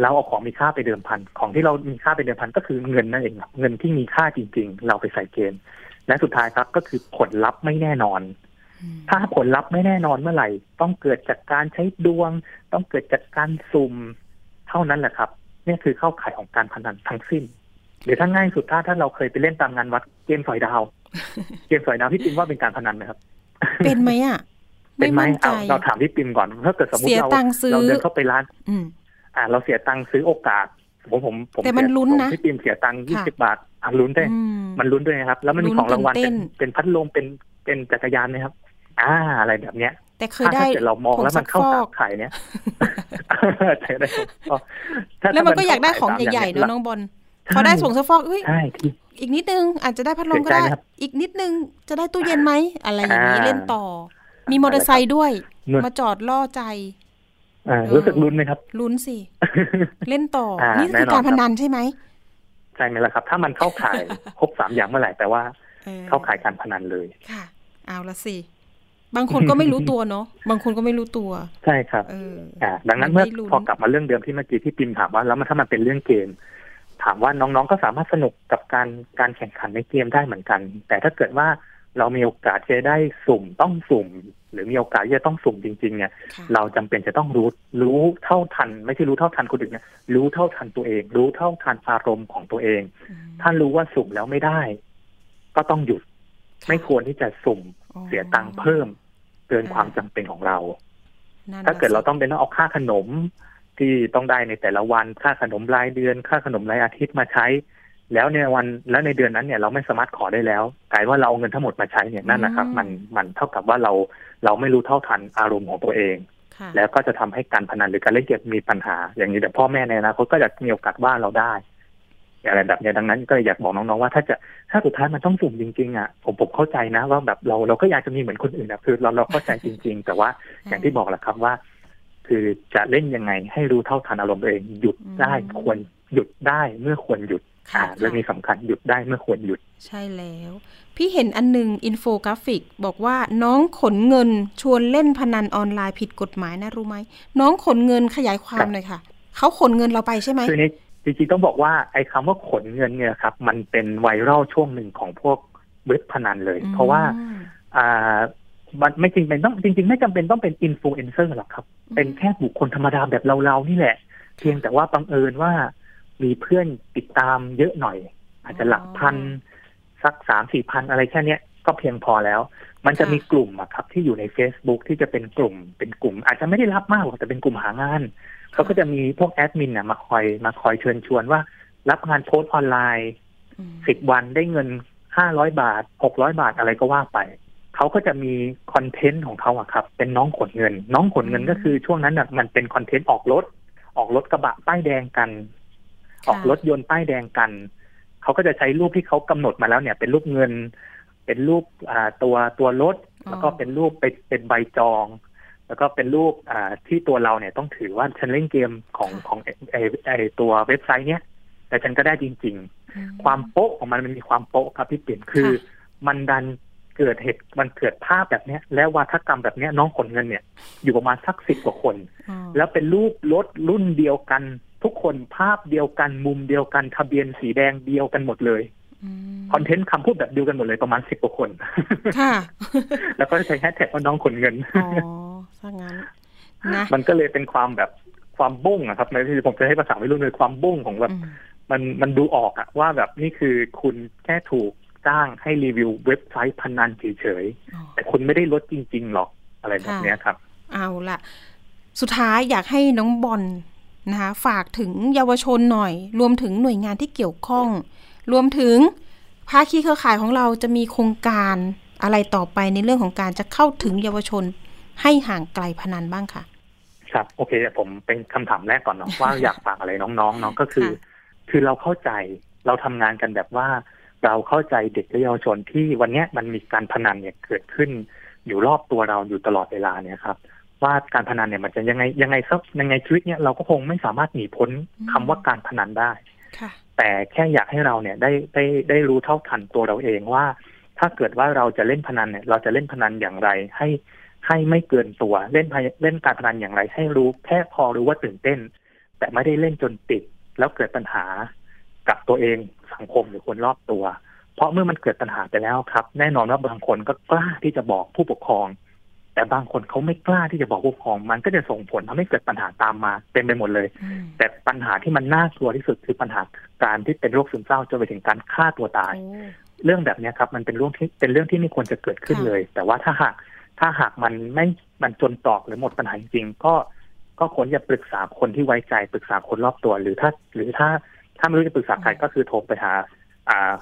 เราเอาของมีค่าไปเดิมพัน ของที่เรามีค่าไปเดิมพันก็คือเงินนั่นเองเงินที่มีค่าจริง ๆ เราไปใส่เกมและสุดท้ายครับก็คือผลลัพธ์ไม่แน่นอน ถ้าผลลัพธ์ไม่แน่นอนเมื่อไหร่ ต้องเกิดจากการใช้ดวง ต้องเกิดจากการสุ่ม เท่านั้นแหละครับนี่คือเข้าข่ายของการพนันทั้งสิ้น หรือถ้าง่ายสุดถ้าถ้าเราเคยไปเล่นตามงานวัดเกมสอยดาว เกมสอยดาวพี่ปิมว่าเป็นการพนันไหมครับ เป็นไหมอะเป็นไหมมั่นใจเอาเราถามพี่ปิมก่อนถ้าเกิดสมมติเสียเราตังค์ซื้อเราเดินเข้าไปร้านอืมอ่า เราเสียตังค์ซื้อโอกาสผมผมผมแต่มันเสียลุ้นนะผมพี่ปิมเสียตังค์ยี่ค่ะสิบบาทอะลุ้นได้อืมมันลุ้นด้วยนะครับ แล้วมันมีลุ้นของรางวัลตื่เป็นนเต้นเป็นพัดลมเป็นเป็นจักรยานนะครับ อ่า อะไรแบบเนี้ยแต่เคยถ้าได้ถ้าเกิดเรามองแล้วมันเข้าผงตาซัมกฟอกไข่เนี่ยใช่ได้ผมก็ถ้าแล้วมันก็ถ้อยากได้ของเข้ใหญ่ๆตามเนอะน้องบอลพอได้ส่งซักฟอกเฮ้ยใช่ที่อีกนิดนึง อาจจะได้พัดลมก็เสียใจได้นะครับอีกนิดนึงจะได้ตู้เย็นไหมอะไรอย่างนี้อ่าเล่นต่อ มีมอเตอร์ไซค์ด้วยเมื่อมาจอดล่อใจอ่ารู้สึกลุ้นไหมครับลุ้นสิเล่นต่ออ่านี่แน่คือนอนการครัพบนันใช่ไหมใช่ไหมล่ะครับ ถ้ามันเข้าข่ายครบสามอย่างเมื่อไหร่แปลว่าออเข้าข่ายการพนันเลยค่ะ เอาละสิ บางคนก็ไม่รู้ตัวเนาะบางคนก็ไม่รู้ตัว ใช่ครับเอออ่าดังนั้นเมื่อไม่ลุ้นพอกลับมาเรื่องเดิมที่เมื่อกี้ที่ปิมถามว่าแล้วมันถ้ามันเป็นเรื่องเกม ถามว่าน้องๆก็สามารถสนุกกับการการแข่งขันในเกมได้เหมือนกัน แต่ถ้าเกิดว่าเรามีโอกาสจะได้สุ่มต้องสุ่ม หรือมีโอกาสที่จะต้องสุ่มจริง ๆ เนี่ยค่ะเราจำเป็นจะต้องรู้รู้เท่าทัน ไม่ใช่รู้เท่าทันคนอื่นนะรู้เท่าทันตัวเอง รู้เท่าทันอารมณ์ของตัวเองอืมถ้ารู้ว่าสุ่มแล้วไม่ได้ ก็ต้องหยุดค่ะไม่ควรที่จะสุ่มอ๋อเสียตังค์เพิ่ม เกินอ่าความจำเป็นของเรานั่นถ้าเกิดน่ะเราสิต้องเป็นต้องเอาค่าขนมที่ต้องได้ในแต่ละวันค่าขนมรายเดือน ค่าขนมรายอาทิตย์มาใช้ แล้วในวันแล้วในเดือนนั้นเนี่ยเราไม่สามารถขอได้แล้วกลายว่าเราเอาเงินทั้งหมดมาใช้เนี่ยนั่นนะครับ มันมันเท่ากับว่าเราเราไม่รู้เท่าทันอารมณ์ของตัวเองค่ะแล้วก็จะทำให้การพนันหรือการเล่นเกมมีปัญหา อย่างนี้แต่พ่อแม่ในอนาคตก็จะมีโอกาสว่าเราได้ อะไรแบบเนี้ยดังนั้น ก็อยากบอกน้องๆว่าถ้าจะถ้าสุดท้ายมันต้องสุ่มจริงๆอะผมผมเข้าใจนะว่าแบบเราเราก็อยากจะมีเหมือนคนอื่นนะคือเราเราเข้าใจจริง ๆ แต่ว่าอย่างที่บอกแหละครับว่า คือจะเล่นยังไงให้รู้เท่าทันอารมณ์ตัวเองหยุดได้อืมควรหยุดได้เมื่อควรหยุดค่ะอ่าเรื่องนี้สำคัญหยุดได้เมื่อควรหยุด ใช่แล้ว พี่เห็นอันหนึ่งอินโฟกราฟิก บอกว่าน้องขนเงินชวนเล่นพนันออนไลน์ผิดกฎหมายนะรู้ไหมน้องขนเงินขยายความหน่อยค่ะเขาขนเงินเราไปใช่ไหมคือนี้ จริงๆต้องบอกว่าไอ้คำว่าขนเงินเนี่ยครับ มันเป็นไวรัลช่วงหนึ่งของพวกเว็บพนันเลย เพราะว่าอืมอ่ามันไม่จริงเป็นต้องจริง ๆ ไม่จำเป็นต้องเป็นอินฟลูเอนเซอร์หรอกครับ เป็นแค่บุคคลธรรมดาแบบเราๆนี่แหละ เพียงแต่ว่าบังเอิญว่ามีเพื่อนติดตามเยอะหน่อย อาจจะหลักพันสักสามสี่พันอะไรแค่เนี้ยก็เพียงพอแล้ว มันจะมีกลุ่มอะครับ ที่อยู่ใน Facebook ที่จะเป็นกลุ่มเป็นกลุ่ม อาจจะไม่ได้รับมากหรอกแต่เป็นกลุ่มหางานเขาก็จะมีพวกแอดมินน่ะมาคอยมาคอยเชิญชวนว่า รับงานโพสต์ออนไลน์อืมสิบวันได้เงินห้าร้อยบาทหกร้อยบาทอะไรก็ว่าไปเขาก็จะมี content ของเขาอะครับ เป็นน้องขนเงิน น้องขนเงินก็คือช่วงนั้นอะมันเป็น content ออกรถ ออกรถกระบะป้ายแดงกัน ออกรถยนต์ป้ายแดงกันเขาก็จะใช้รูปที่เขากำหนดมาแล้วเนี่ย เป็นรูปเงิน เป็นรูปอ่าตัวตัวรถแล้วก็เป็นรูปเป็นเป็นใบจอง แล้วก็เป็นรูปอ่าที่ตัวเราเนี่ยต้องถือว่าฉันเล่นเกมของของไอไอไอตัวเว็บไซต์เนี้ยแต่ฉันก็ได้จริง ๆ ความโป๊ะของมันมันมีความโป๊ะครับพี่เปลี่ยนคือมันดันเกิดเหตุมันเกิดภาพแบบเนี้ย แล้ววาทกรรมแบบเนี้ยน้องขนเงินเนี่ย อยู่ประมาณสักสิบกว่าคน แล้วเป็นรูปรถรุ่นเดียวกัน ทุกคนภาพเดียวกันมุมเดียวกันทะเบียนสีแดงเดียวกันหมดเลย คอนเทนต์คำพูดแบบเดียวกันหมดเลยประมาณสิบกว่าคน ค่ะ แล้วก็ใช้แฮชแท็กว่าน้องขนเงิน อ๋อถ้างั้นนะมันก็เลยเป็นความแบบความบุ้งอะครับในที่ผมจะให้ภาษาไม่รู้เลยความบุ้งของแบบอืมมันมันดูออกอะว่าแบบนี่คือคุณแค่ถูกจ้างให้รีวิวเว็บไซต์พนันเฉยอ๋อๆแต่คุณไม่ได้ลดจริง ๆ หรอกอะไรแบบเนี้ยครับ เอาละสุดท้ายอยากให้น้องบอลนะคะฝากถึงเยาวชนหน่อย รวมถึงหน่วยงานที่เกี่ยวข้อง รวมถึงภาคีเครือข่ายของเราจะมีโครงการอะไรต่อไปในเรื่องของการจะเข้าถึงเยาวชนให้ห่างไกลพนันบ้างค่ะ ครับโอเคผมเป็นคำถามแรกก่อนเนาะว่าอยากฝากอะไรน้องๆเนาะก็คือค่ะคือเราเข้าใจเราทำงานกันแบบว่า เราเข้าใจเด็กและเยาวชนที่วันเนี้ยมันมีการพนันเนี่ยเกิดขึ้น อยู่รอบตัวเราอยู่ตลอดเวลาเนี่ยครับว่าการพนันเนี่ยมันจะยังไงยังไงสักยังไงชีวิตเนี่ยเราก็คงไม่สามารถหนีพ้นคำว่าการพนันได้ค่ะ แต่แค่อยากให้เราเนี่ยได้ได้ได้รู้เท่าทันตัวเราเองว่า ถ้าเกิดว่าเราจะเล่นพนันเนี่ย เราจะเล่นพนันอย่างไร ให้ให้ไม่เกินตัวเล่นพยเล่นการพนันอย่างไร ให้รู้แค่พอรู้ว่าตื่นเต้น แต่ไม่ได้เล่นจนติดแล้วเกิดปัญหากับตัวเองสังคมหรือคนรอบตัว เพราะเมื่อมันเกิดปัญหาไปแล้วครับ แน่นอนว่าบางคนก็กล้าที่จะบอกผู้ปกครอง แต่บางคนเขาไม่กล้าที่จะบอกผู้ปกครอง มันก็จะส่งผลทำให้เกิดปัญหาตามมาเต็มไปหมดเลยอืมแต่ปัญหาที่มันน่ากลัวที่สุดคือปัญหาการที่เป็นโรคซึมเศร้าจนไปถึงการฆ่าตัวตายโอ้เรื่องแบบเนี้ยครับ มันเป็นเรื่องที่เป็นเรื่องที่ไม่ควรจะเกิดขึ้นค่ะเลย แต่ว่าถ้าหากถ้าหากมันไม่มันจนตรอกหรือหมดปัญหาจริงๆก็ก็ควรจะปรึกษาคนที่ไว้ใจปรึกษาคนรอบตัว หรือถ้า หรือถ้าถ้าไม่รู้จะปรึกษาใครก็คือโทรไปหา อ่าอ่า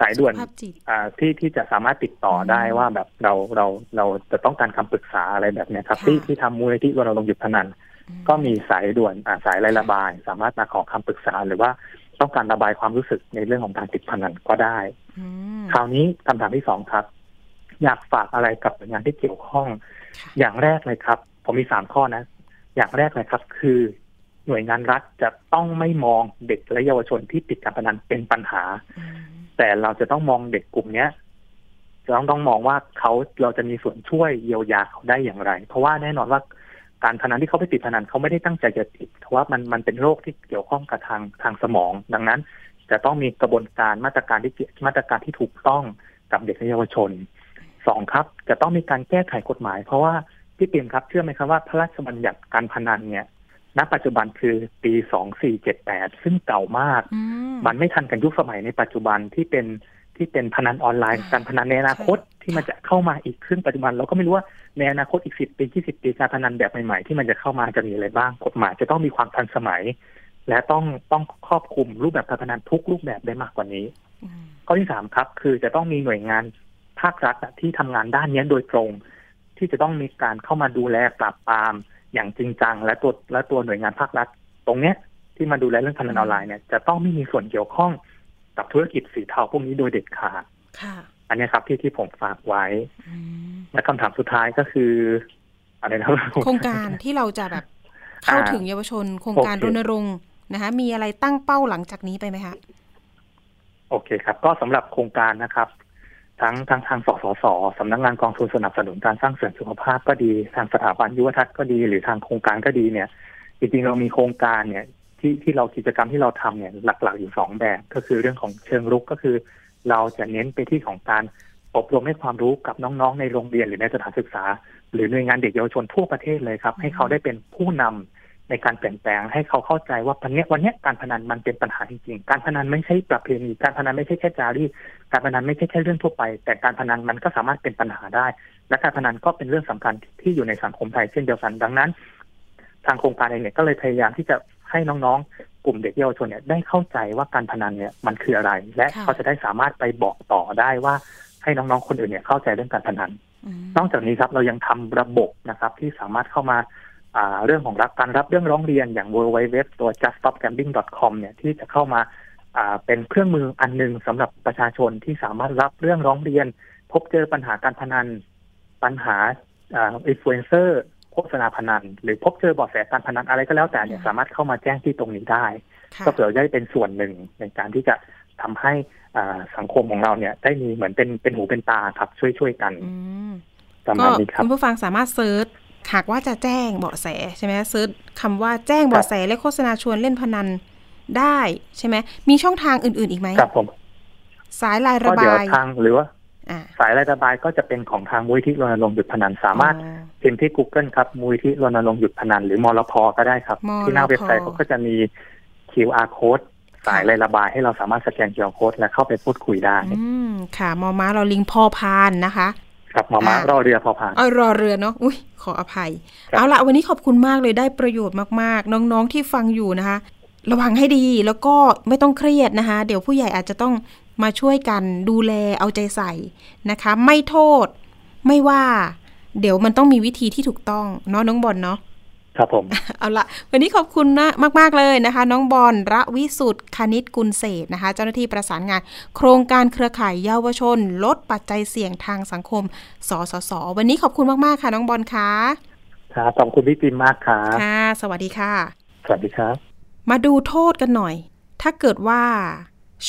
สายด่วนสุขภาพจิตอ่าที่ที่จะสามารถติดต่อได้อืมว่าแบบเราเราเราจะต้องการคำปรึกษาอะไรแบบเนี้ยครับค่ะที่ที่ทำมูลนิธิรณรงค์หยุดพนันอืมก็มีสายด่วนอ่าสายรายระบาย สามารถมาขอคำปรึกษาหรือว่าต้องการระบายความรู้สึกในเรื่องของการติดพนันก็ได้อืมคราวนี้คำถามที่สองครับ อยากฝากอะไรกับหน่วยงานที่เกี่ยวข้องค่ะอย่างแรกเลยครับ ผมมีสามข้อนะ อย่างแรกเลยครับ คือหน่วยงานรัฐจะต้องไม่มองเด็กและเยาวชนที่ติดการพนันเป็นปัญหาอืม แต่เราจะต้องมองเด็กกลุ่มเนี้ยจะต้องต้องมองว่าเขาเราจะมีส่วนช่วยเยียวยาเขาได้อย่างไร เพราะว่าแน่นอนว่าการพนันที่เขาไปติดพนันเขาไม่ได้ตั้งใจจะติดเพราะว่ามันมันเป็นโรคที่เกี่ยวข้องกับทางทางสมอง ดังนั้น จะต้องมีกระบวนการมาตรการที่เกี่ยวมาตรการที่ถูกต้องกับเด็กและเยาวชนสองครับ จะต้องมีการแก้ไขกฎหมาย เพราะว่าพี่เปียมครับเชื่อไหมครับว่าพระราชบัญญัติการพนันเนี่ย ณปัจจุบันคือปีสองสี่เจ็ดแปดซึ่งเก่ามากอืมมันไม่ทันกันยุคสมัยในปัจจุบันที่เป็นที่เป็นพนันออนไลน์อ่าการพนันในอนาคตที่มันจะเข้ามาอีกซึ่งปัจจุบันเราก็ไม่รู้ว่าในอนาคตอีกสิบปียี่สิบปีการพนันแบบใหม่ๆที่มันจะเข้ามาจะมีอะไรบ้างกฎหมายจะต้องมีความทันสมัย และต้องต้องครอบคลุมรูปแบบการพนันทุกรูปแบบได้มากกว่านี้อืมข้อที่สามครับ คือจะต้องมีหน่วยงานภาครัฐอะที่ทำงานด้านเนี้ยโดยตรง ที่จะต้องมีการเข้ามาดูแลปราบปราม อย่างจริงจัง และตัวและตัวหน่วยงานภาครัฐ ตรงเนี้ยที่มาดูแลเรื่องพนันออนไลน์เนี่ยจะต้องไม่มีส่วนเกี่ยวข้องกับธุรกิจสีเทาพวกนี้โดยเด็ดขาดค่ะอันเนี้ยครับที่ที่ผมฝากไว้อืมและคำถามสุดท้ายก็คืออะไรนะครับโครงการที่เราจะแบบเข้าถึงเยาวชน โครงการโอเครณรงค์นะคะมีอะไรตั้งเป้าหลังจากนี้ไปไหมคะโอเคครับ ก็สำหรับโครงการนะครับ ทั้งทั้งทางสสสสำนักงานกองทุนสนับสนุนการสร้างเสริมสุขภาพก็ดีทางสถาบันยุวทัศน์ก็ดี หรือทางโครงการก็ดีเนี่ย จริงๆเรามีโครงการเนี่ยที่ที่เรากิจกรรมที่เราทำเนี่ยหลักๆอยู่สองแบบก็คือเรื่องของเชิงรุกก็คือ เราจะเน้นไปที่ของการอบรมให้ความรู้กับน้องๆ ในโรงเรียนหรือในสถานศึกษา หรือหน่วยงานเด็กเยาวชนทั่วประเทศเลยครับ ให้เขาได้เป็นผู้นำ ในการเปลี่ยนแปลงให้เขาเข้าใจว่าวันเนี้ยวันเนี้ยการพนันมันเป็นปัญหาจริงๆ การพนันไม่ใช่ประเพณีการพนันไม่ใช่แค่จารีตการพนันไม่ใช่แค่เรื่องทั่วไป แต่การพนันมันก็สามารถเป็นปัญหาได้ และการพนันก็เป็นเรื่องสำคัญที่อยู่ในสังคมไทยเช่นเดียวกันดังนั้น ทางโครงการเองเนี่ยก็เลยพยายามที่จะให้น้องๆ กลุ่มเด็กเยาวชนเนี่ยได้เข้าใจว่าการพนันเนี่ยมันคืออะไร และค่ะเขาจะได้สามารถไปบอกต่อได้ว่าให้น้องๆคนอื่นเนี่ยเข้าใจเรื่องการพนันอืมนอกจากนี้ครับเรายังทำระบบนะครับที่สามารถเข้ามาอ่า เรื่องของรับการรับเรื่องร้องเรียนอย่าง w w w ตัว juststopgambling.com เนี่ยที่จะเข้ามาอ่าเป็นเครื่องมืออันหนึงสำหรับประชาชนที่สามารถรับเรื่องร้องเรียน พบเจอปัญหาการพนัน ปัญหาอ่าอินฟลูเอนเซอร์โฆษณาพนัน หรือพบเจอเบาะแสการพนันอะไรก็แล้วแต่เนี่ยสามารถเข้ามาแจ้งที่ตรงนี้ได้ค่ะก็เผื่อได้เป็นส่วนหนึ่งในการที่จะทำให้อ่าสังคมของเราเนี่ย ได้มีเหมือนเป็นเป็นหูเป็นตาครับช่วยช่วยๆกันอืมก็ประก็มาณนี้ครับคุณผู้ฟังสามารถ search หากว่าจะแจ้งเบาะแสใช่ไหม search คำว่าแจ้งเบาะแสและโฆษณาชวนเล่นพนันได้ใช่ไหมมีช่องทางอื่น ๆอีกไหมครับผม สายลายก็ระเดี๋ยวบายทางหรือว่าอ่าสายรายระบายก็จะเป็นของทางมูลที่รณรงค์หยุดพนันสามารถอ๋อพิมพ์ที่ Google ครับมูลที่รณรงค์หยุดพนันหรือมรพก็ได้ครับมรพที่หน้าเว็บไซต์เขาก็จะมี QR code สายรายระบายให้เราสามารถสแกน QR code และเข้าไปพูดคุยได้ อืมค่ะ มอม้าเราลิงพอพานนะคะ ครับหมอมาอ่ารอเรือพอผ่านเอารอเรือเนาะอุ้ยขออภัยครับเอาละวันนี้ขอบคุณมากเลยได้ประโยชน์มากๆ น้องๆที่ฟังอยู่นะคะ ระวังให้ดีแล้วก็ไม่ต้องเครียดนะคะ เดี๋ยวผู้ใหญ่อาจจะต้องมาช่วยกันดูแลเอาใจใส่นะคะ ไม่โทษไม่ว่า เดี๋ยวมันต้องมีวิธีที่ถูกต้องเนาะน้องบอลเนาะ ครับผม เอาละวันนี้ขอบคุณนะมาก ๆ เลยนะคะ น้องบอลระวิสุทธ์คณิตกุลเศรษฐ์นะคะ เจ้าหน้าที่ประสานงาน โครงการเครือข่ายเยาวชน ลดปัจจัยเสี่ยงทางสังคม สสส วันนี้ขอบคุณมาก ๆ ค่ะ น้องบอลคะครับขอบคุณพี่ปิมมากครับค่ะ สวัสดีค่ะ สวัสดีครับ มาดูโทษกันหน่อย ถ้าเกิดว่า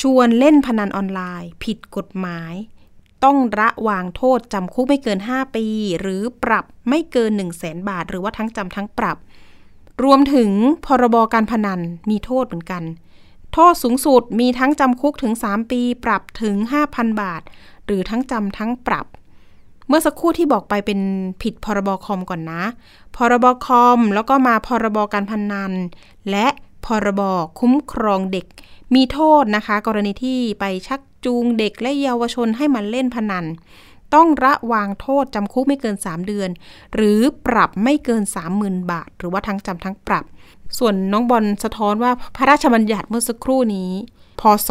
ชวนเล่นพนันออนไลน์ ผิดกฎหมาย ต้องระวางโทษจำคุกไม่เกิน 5 ปี หรือปรับไม่เกิน 1 0 0 0 0แสนบาท หรือว่าทั้งจำทั้งปรับ รวมถึงพรบการพนันมีโทษเหมือนกัน โทษสูงสุดมีทั้งจำคุกถึง 3 ปี ปรับถึง 5,000 บาท หรือทั้งจำทั้งปรับ เมื่อสักครู่ที่บอกไปเป็นผิดพรบคอมก่อนนะ พรบคอมแล้วก็มาพรบการพนัน และพรบคุ้มครองเด็ก มีโทษนะคะ กรณีที่ไปชักจูงเด็กและเยาวชนให้มันเล่นพนัน ต้องระวางโทษจำคุกไม่เกิน 3 เดือน หรือปรับไม่เกิน 30,000 บาท หรือว่าทั้งจำทั้งปรับ ส่วนน้องบอลสะท้อนว่าพระราชบัญญัติเมื่อสักครู่นี้พศ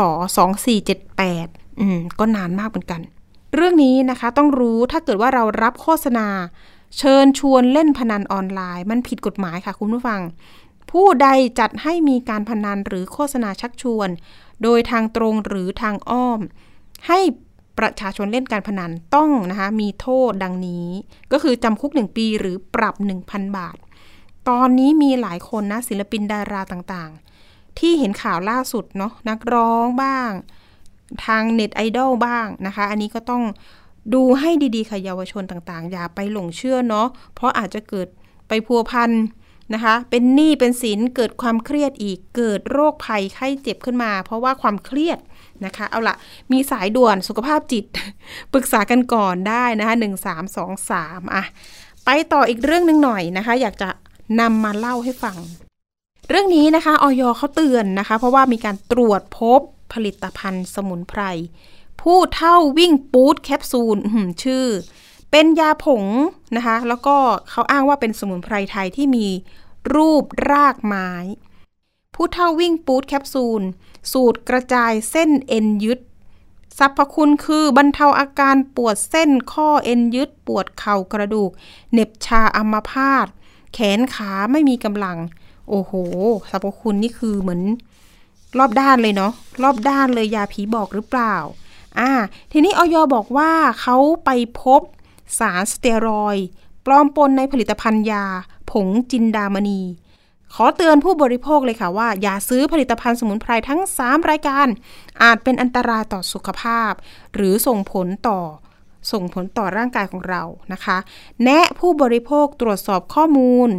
2478 อืม ก็นานมากเหมือนกัน เรื่องนี้นะคะต้องรู้ถ้าเกิดว่าเรารับโฆษณา เชิญชวนเล่นพนันออนไลน์ มันผิดกฎหมายค่ะคุณผู้ฟัง ผู้ใดจัดให้มีการพนันหรือโฆษณาชักชวน โดยทางตรงหรือทางอ้อม ให้ประชาชนเล่นการพนันต้องนะคะมีโทษดังนี้ ก็คือจำคุก 1 ปีหรือปรับ 1,000 บาท ตอนนี้มีหลายคนนะศิลปินดาราต่างๆ ที่เห็นข่าวล่าสุดเนาะนักร้องบ้าง ทางเน็ตไอดอลบ้างนะคะ อันนี้ก็ต้องดูให้ดีๆค่ะเยาวชนต่างๆ อย่าไปหลงเชื่อเนาะเพราะอาจจะเกิดไปพัวพัน นะคะเป็นหนี้เป็นสินเกิดความเครียดอีกเกิดโรคภัยไข้เจ็บขึ้นมา เพราะว่าความเครียดนะคะเอาละมีสายด่วนสุขภาพจิต ปรึกษากันก่อนได้นะคะหนึ่งสามสองสามอะไปต่ออีกเรื่องหนึ่งหน่อยนะคะ อยากจะนำมาเล่าให้ฟัง เรื่องนี้นะคะออยเขาเตือนนะคะ เพราะว่ามีการตรวจพบผลิตภัณฑ์สมุนไพรผู้เท่าวิ่งปูดแคปซูลชื่อ เป็นยาผงนะคะ แล้วก็เขาอ้างว่าเป็นสมุนไพรไทยที่มีรูปรากไม้ ผู้เท่าวิ่งปูดแคปซูล สูตรกระจายเส้นเอ็นยึดสรรพคุณคือบรรเทาอาการปวดเส้นข้อเอ็นยึด ปวดเข่ากระดูกเน็บชาอัมพาตแขนขาไม่มีกำลัง โอ้โหสรรพคุณนี่คือเหมือน รอบด้านเลยเนาะรอบด้านเลยยาผีบอกหรือเปล่าอ่าทีนี้ออยบอกว่าเขาไปพบ สารสเตียรอยปลอมปนในผลิตภัณฑ์ยา ผงจินดามณี ขอเตือนผู้บริโภคเลยค่ะว่า อย่าซื้อผลิตภัณฑ์สมุนไพรทั้ง 3 รายการ อาจเป็นอันตรายต่อสุขภาพ หรือส่งผลต่อส่งผลต่อร่างกายของเรานะคะ แนะผู้บริโภคตรวจสอบข้อมูล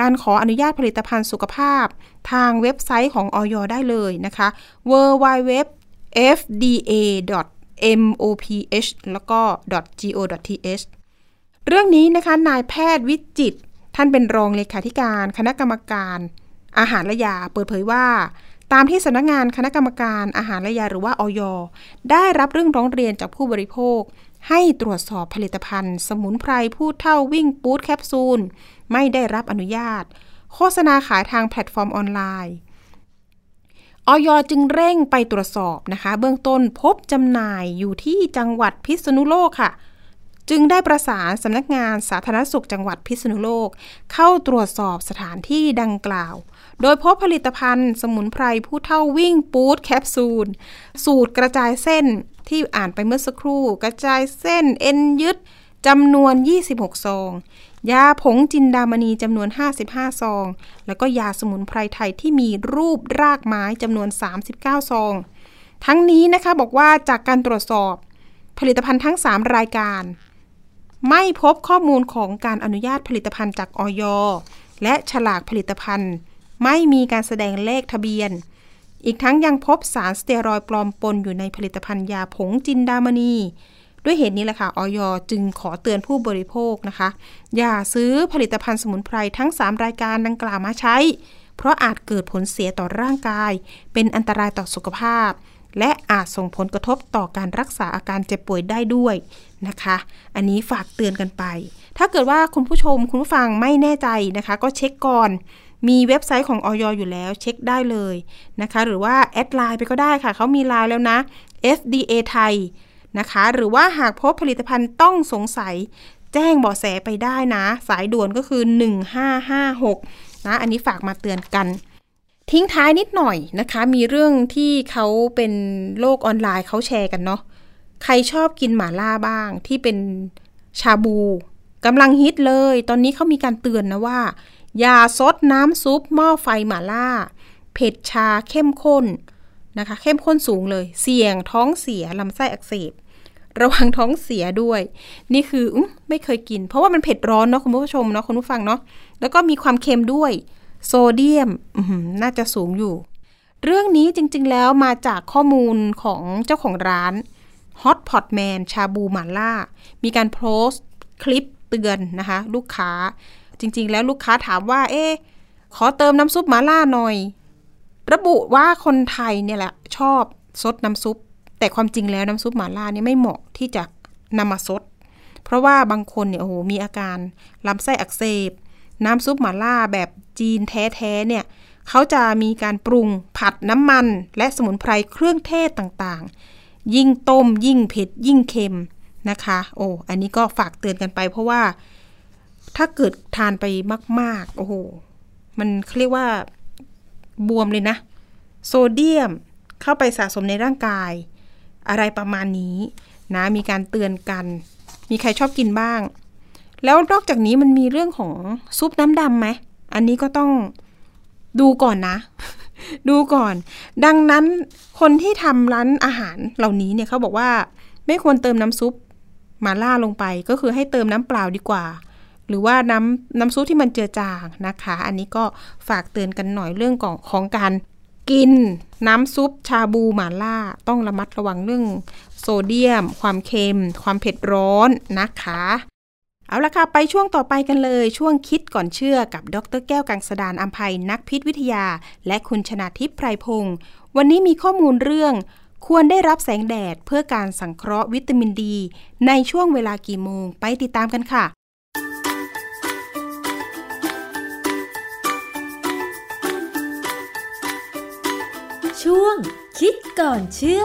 การขออนุญาตผลิตภัณฑ์สุขภาพ ทางเว็บไซต์ของออยได้เลยนะคะ w w w fda moph แล้วก็ go th เรื่องนี้นะคะนายแพทย์วิจิต ท่านเป็นรองเลขาธิการ คณะกรรมการ อาหารและยาเปิดเผยว่า ตามที่สำนักงานคณะกรรมการอาหารและยาหรือว่าออยได้รับเรื่องร้องเรียนจากผู้บริโภค ให้ตรวจสอบผลิตภัณฑ์ สมุนไพรผู้เท่าวิ่งปูดแคปซูล ไม่ได้รับอนุญาต โฆษณาขายทางแพลตฟอร์มออนไลน์ออยจึงเร่งไปตรวจสอบนะคะ เบื้องต้นพบจำหน่ายอยู่ที่จังหวัดพิษณุโลกค่ะ จึงได้ประสานสำนักงานสาธารณสุขจังหวัดพิษณุโลก เข้าตรวจสอบสถานที่ดังกล่าว โดยพบผลิตภัณฑ์สมุนไพรผู้เท่าวิ่งปูดแคปซูล สูตรกระจายเส้นที่อ่านไปเมื่อสักครู่ กระจายเส้นเอ็นยึดจำนวน 26 ซอง ยาผงจินดามณีจำนวน 55 ซอง แล้วก็ยาสมุนไพรไทยที่มีรูปรากไม้จำนวน 39 ซอง ทั้งนี้นะคะบอกว่าจากการตรวจสอบ ผลิตภัณฑ์ทั้ง 3 รายการ ไม่พบข้อมูลของการอนุญาตผลิตภัณฑ์จากออยและฉลากผลิตภัณฑ์ ไม่มีการแสดงเลขทะเบียน อีกทั้งยังพบสารสเตียรอยด์ปลอมปนอยู่ในผลิตภัณฑ์ยาผงจินดามณี ด้วยเหตุนี้แหละค่ะออยจึงขอเตือนผู้บริโภคนะคะ อย่าซื้อผลิตภัณฑ์สมุนไพรทั้ง 3 รายการดังกล่าวมาใช้ เพราะอาจเกิดผลเสียต่อร่างกาย เป็นอันตรายต่อสุขภาพ และอาจส่งผลกระทบต่อการรักษาอาการเจ็บป่วยได้ด้วยนะคะ อันนี้ฝากเตือนกันไป ถ้าเกิดว่าคุณผู้ชมคุณผู้ฟังไม่แน่ใจนะคะ ก็เช็คก่อน มีเว็บไซต์ของอย. อยู่แล้วเช็คได้เลยนะคะ หรือว่า add LINE ไปก็ได้ค่ะ เขามีไลน์แล้วนะ FDA ไทยนะคะ หรือว่าหากพบผลิตภัณฑ์ต้องสงสัยแจ้งเบาะแสไปได้นะ สายด่วนก็คือ 1556นะ อันนี้ฝากมาเตือนกัน ทิ้งท้ายนิดหน่อยนะคะ มีเรื่องที่เขาเป็นโลกออนไลน์เขาแชร์กันเนาะใครชอบกินหมาล่าบ้างที่เป็นชาบูกำลังฮิตเลย ตอนนี้เขามีการเตือนนะว่า อย่าซดน้ำซุปหม้อไฟหมาล่า เผ็ดชาเข้มข้นนะคะ เข้มข้นสูงเลย เสี่ยงท้องเสียลำไส้อักเสบระวังท้องเสียด้วย นี่คืออไม่เคยกิน เพราะว่ามันเผ็ดร้อนเนาะคุณผู้ชมเนาะคุณผู้ฟังเนาะแล้วก็มีความเค็มด้วย โซเดียมน่าจะสูงอยู่ เรื่องนี้จริงๆแล้วมาจากข้อมูลของเจ้าของร้าน Hot Pot Man ชาบูหมาล่า มีการโพสต์คลิปเตือนนะคะ ลูกค้าจริง ๆ แล้วลูกค้าถามว่า เอ๊ขอเติมน้ำซุปหมาล่าหน่อย ระบุว่าคนไทยเนี่ยแหละ ชอบซดน้ำซุป แต่ความจริงแล้วน้ำซุปหมาล่านี่ไม่เหมาะที่จะนำมาซด เพราะว่าบางคนเนี่ยโอ้โหมีอาการลำไส้อักเสบ น้ำซุปหม่าล่าแบบจีนแท้ๆเนี่ยเขาจะมีการปรุงผัดน้ำมัน และสมุนไพรเครื่องเทศต่างๆ ยิ่งต้มยิ่งเผ็ดยิ่งเค็มนะคะ โอ้อันนี้ก็ฝากเตือนกันไป เพราะว่าถ้าเกิดทานไปมาก ๆ โอ้โห มันเรียกว่าบวมเลยนะ โซเดียมเข้าไปสะสมในร่างกาย อะไรประมาณนี้นะมีการเตือนกัน มีใครชอบกินบ้าง แล้วนอกจากนี้มันมีเรื่องของซุปน้ำดำไหม อันนี้ก็ต้องดูก่อนนะ ดูก่อน ดังนั้นคนที่ทำร้านอาหารเหล่านี้เนี่ยเขาบอกว่า ไม่ควรเติมน้ำซุปมาล่าลงไป ก็คือให้เติมน้ำเปล่าดีกว่า หรือว่าน้ำน้ำซุปที่มันเจือจางนะคะ อันนี้ก็ฝากเตือนกันหน่อยเรื่องของของการกินน้ำซุปชาบูหมาล่าต้องระมัดระวังเรื่องโซเดียม ความเค็ม ความเผ็ดร้อนนะคะ เอาละค่ะ ไปช่วงต่อไปกันเลย ช่วงคิดก่อนเชื่อกับดรแก้วกังสดานอัมภัยนักพิษวิทยา และคุณชนาทิพย์ไพรพงศ์วันนี้มีข้อมูลเรื่อง ควรได้รับแสงแดดเพื่อการสังเคราะห์วิตามินดี ในช่วงเวลากี่โมง ไปติดตามกันค่ะ ช่วงคิดก่อนเชื่อ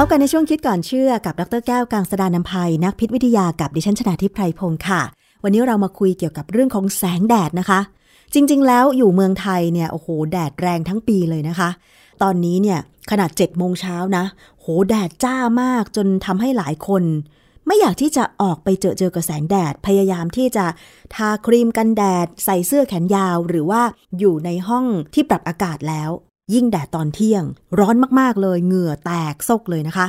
พบกันในช่วงคิดก่อนเชื่อกับดรแก้วกังสดานนภัยนักพิษวิทยากับดิฉันชนาทิพไพรพงศ์ค่ะ วันนี้เรามาคุยเกี่ยวกับเรื่องของแสงแดดนะคะ จริง ๆ แล้วอยู่เมืองไทยเนี่ยโอ้โหแดดแรงทั้งปีเลยนะคะ ตอนนี้เนี่ยขนาด7จ็ดโมงเช้านะ โหแดดจ้ามากจนทำให้หลายคน ไม่อยากที่จะออกไปเจอเจอกับแสงแดดพยายามที่จะทาครีมกันแดด ใส่เสื้อแขนยาว หรือว่าอยู่ในห้องที่ปรับอากาศแล้ว ยิ่งแดดตอนเที่ยง ร้อนมากๆเลย เหงื่อแตกซกเลยนะคะ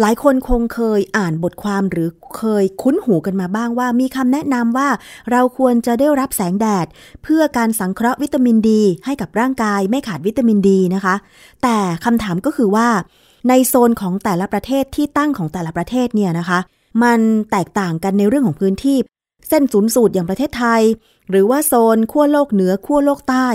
หลายคนคงเคยอ่านบทความหรือเคยคุ้นหูกันมาบ้างว่า มีคำแนะนำว่า เราควรจะได้รับแสงแดด เพื่อการสังเคราะห์วิตามินดี ให้กับร่างกายไม่ขาดวิตามินดีนะคะ แต่คำถามก็คือว่า ในโซนของแต่ละประเทศที่ตั้งของแต่ละประเทศเนี่ยนะคะ มันแตกต่างกันในเรื่องของพื้นที่เส้นศูนย์สูตรอย่างประเทศไทย หรือว่าโซนขั้วโลกเหนือขั้วโลกใต้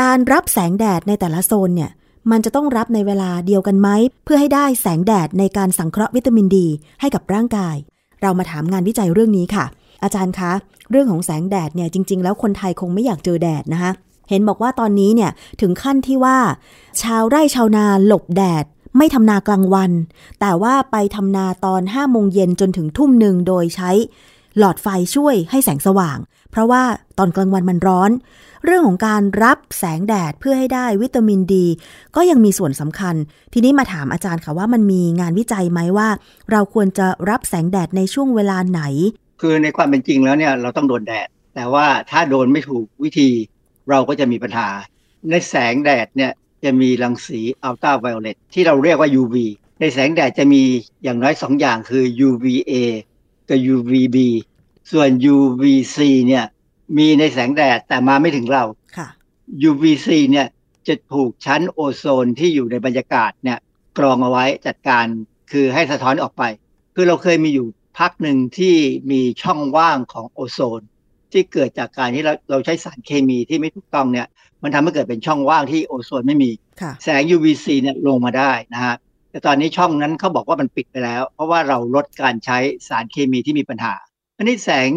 การรับแสงแดดในแต่ละโซนเนี่ยมันจะต้องรับในเวลาเดียวกันไหม เพื่อให้ได้แสงแดดในการสังเคราะห์วิตามินดี ให้กับร่างกาย เรามาถามงานวิจัยเรื่องนี้ค่ะ อาจารย์คะ เรื่องของแสงแดดเนี่ยจริง ๆ แล้วคนไทยคงไม่อยากเจอแดดนะคะ เห็นบอกว่าตอนนี้เนี่ยถึงขั้นที่ว่า ชาวไร่ชาวนาหลบแดด ไม่ทำนากลางวัน แต่ว่าไปทำนาตอน5โมงเย็นจนถึงทุ่มหนึ่งโดยใช้ หลอดไฟช่วยให้แสงสว่าง เพราะว่าตอนกลางวันมันร้อน เรื่องของการรับแสงแดดเพื่อให้ได้วิตามินดี ก็ยังมีส่วนสำคัญ ทีนี้มาถามอาจารย์ค่ะว่ามันมีงานวิจัยไหมว่า เราควรจะรับแสงแดดในช่วงเวลาไหน คือในความเป็นจริงแล้วเนี่ยเราต้องโดนแดด แต่ว่าถ้าโดนไม่ถูกวิธี เราก็จะมีปัญหา ในแสงแดดเนี่ยจะมีรังสีอัลตราไวโอเลตที่เราเรียกว่า UV ในแสงแดดจะมีอย่างน้อยสองอย่างคือ UVA กับ UVB ส่วน UVC เนี่ย มีในแสงแดดแต่มาไม่ถึงเราค่ะ UVC เนี่ยจะถูกชั้นโอโซนที่อยู่ในบรรยากาศเนี่ยกรองเอาไว้จัดการคือให้สะท้อนออกไป คือเราเคยมีอยู่พักหนึ่งที่มีช่องว่างของโอโซน ที่เกิดจากการที่เราเราใช้สารเคมีที่ไม่ถูกต้องเนี่ย มันทำให้เกิดเป็นช่องว่างที่โอโซนไม่มีค่ะแสง UVC เนี่ยลงมาได้นะฮะแต่ตอนนี้ช่องนั้นเขาบอกว่ามันปิดไปแล้ว เพราะว่าเราลดการใช้สารเคมีที่มีปัญหา อันนี้แสง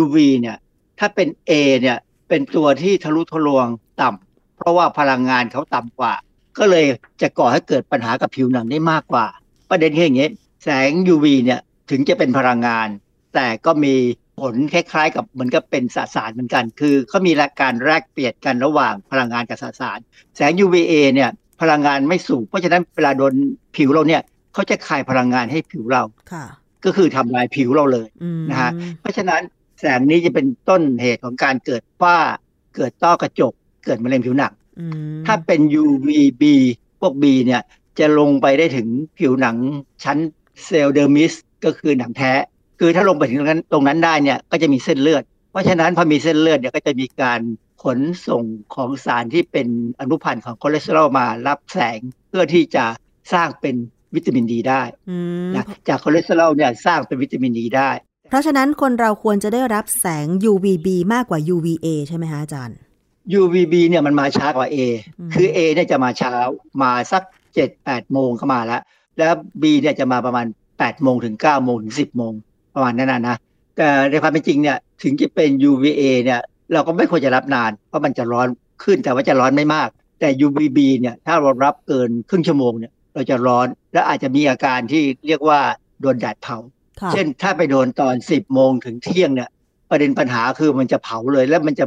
UV เนี่ย ถ้าเป็น A เนี่ย เป็นตัวที่ทะลุทะลวงต่ำเพราะว่าพลังงานเขาต่ำกว่า ก็เลยจะก่อให้เกิดปัญหากับผิวหนังได้มากกว่า ประเด็นแคืออย่างนี้ แสง UV เนี่ยถึงจะเป็นพลังงาน แต่ก็มีผลคล้ายๆ กับเหมือนกับเป็นสสารเหมือนกัน คือเขามีการแลกเปลี่ยนกันระหว่างพลังงานกับสสาร แสง UVA เนี่ยพลังงานไม่สูง เพราะฉะนั้นเวลาโดนผิวเราเนี่ยเขาจะคายพลังงานให้ผิวเราค่ะ ก็คือทำลายผิวเราเลยอืมนะฮะเพราะฉะนั้นแสงนี้จะเป็นต้นเหตุของการเกิดฝ้า เกิดต้อกระจก เกิดมะเร็งผิวหนังอืมถ้าเป็น UVB พวก B เนี่ยจะลงไปได้ถึงผิวหนังชั้นเซลล์ dermis ก็คือหนังแท้ คือถ้าลงไปถึงตรงนั้นตรงนั้นได้เนี่ยก็จะมีเส้นเลือด เพราะฉะนั้นพอมีเส้นเลือดเนี่ยก็จะมีการขนส่งของสารที่เป็นอนุพันธ์ของคอเลสเตอรอลมารับแสงเพื่อที่จะสร้างเป็น วิตามินดีได้อืมนะจากคอเลสเตอรอลเนี่ยสร้างเป็นวิตามินดีได้ เพราะฉะนั้นคนเราควรจะได้รับแสง UVB มากกว่า UVA ใช่ไหมคะอาจารย์ UVB เนี่ยมันมาช้ากว่า A อืมคือ A เนี่ยจะมาเช้ามาสัก 7 8 โมงเข้ามาแล้ว แล้ว B เนี่ยจะมาประมาณ 8 โมงถึง 9 โมงถึง 10 โมงประมาณนั้นนะนะแต่ในความเป็นจริงเนี่ยถึงจะเป็น UVA เนี่ยเราก็ไม่ควรจะรับนาน เพราะมันจะร้อนขึ้นแต่ว่าจะร้อนไม่มาก แต่ UVB เนี่ยถ้าเรารับเกินครึ่งชั่วโมงเนี่ย เราจะร้อนและอาจจะมีอาการที่เรียกว่าโดนแดดเผาค่ะเช่นถ้าไปโดนตอน10โมงถึงเที่ยงเนี่ยประเด็นปัญหาคือมันจะเผาเลยแล้วมันจะ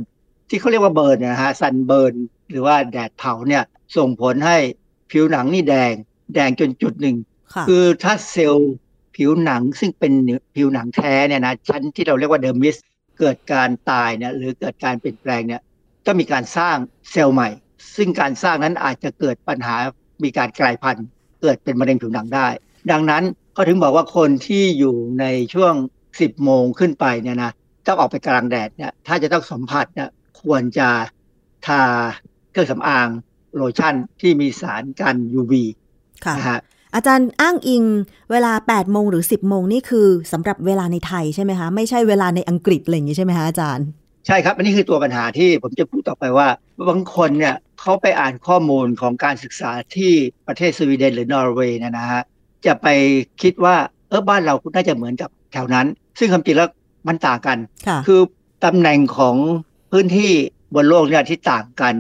ที่เขาเรียกว่า burn นะฮะ sunburn หรือว่าแดดเผาเนี่ยส่งผลให้ผิวหนังนี่แดง แดงจนจุดหนึ่งค่ะคือถ้าเซลล์ผิวหนังซึ่งเป็นผิวหนังแท้เนี่ยนะชั้นที่เราเรียกว่า dermis เกิดการตายเนี่ยหรือเกิดการเปลี่ยนแปลงเนี่ยก็มีการสร้างเซลล์ใหม่ ซึ่งการสร้างนั้นอาจจะเกิดปัญหามีการกลายพันธุ์ เกิดเป็นมะเร็งผิวหนังได้ ดังนั้นก็ถึงบอกว่าคนที่อยู่ในช่วง 10 โมงขึ้นไปเนี่ยนะต้องออกไปกลางแดดเนี่ยถ้าจะต้องสัมผัสเนี่ยควรจะทาเครื่องสำอางโลชั่นที่มีสารกัน UV ค่ะนะฮะอาจารย์อ้างอิงเวลา 8 โมงหรือ 10 โมงนี่คือสำหรับเวลาในไทยใช่ไหมคะ ไม่ใช่เวลาในอังกฤษอะไรอย่างนี้ใช่ไหมคะอาจารย์ ใช่ครับอันนี้คือตัวปัญหาที่ผมจะพูดต่อไปว่าบางคนเนี่ยเขาไปอ่านข้อมูลของการศึกษาที่ประเทศสวีเดนหรือนอร์เวย์เนยนะฮะจะไปคิดว่าเออบ้านเราน่าจะเหมือนกับแถวนั้น ซึ่งความจริงแล้วมันต่างกันค่ะคือตำแหน่งของพื้นที่บนโลกเนี่ยที่ต่างกัน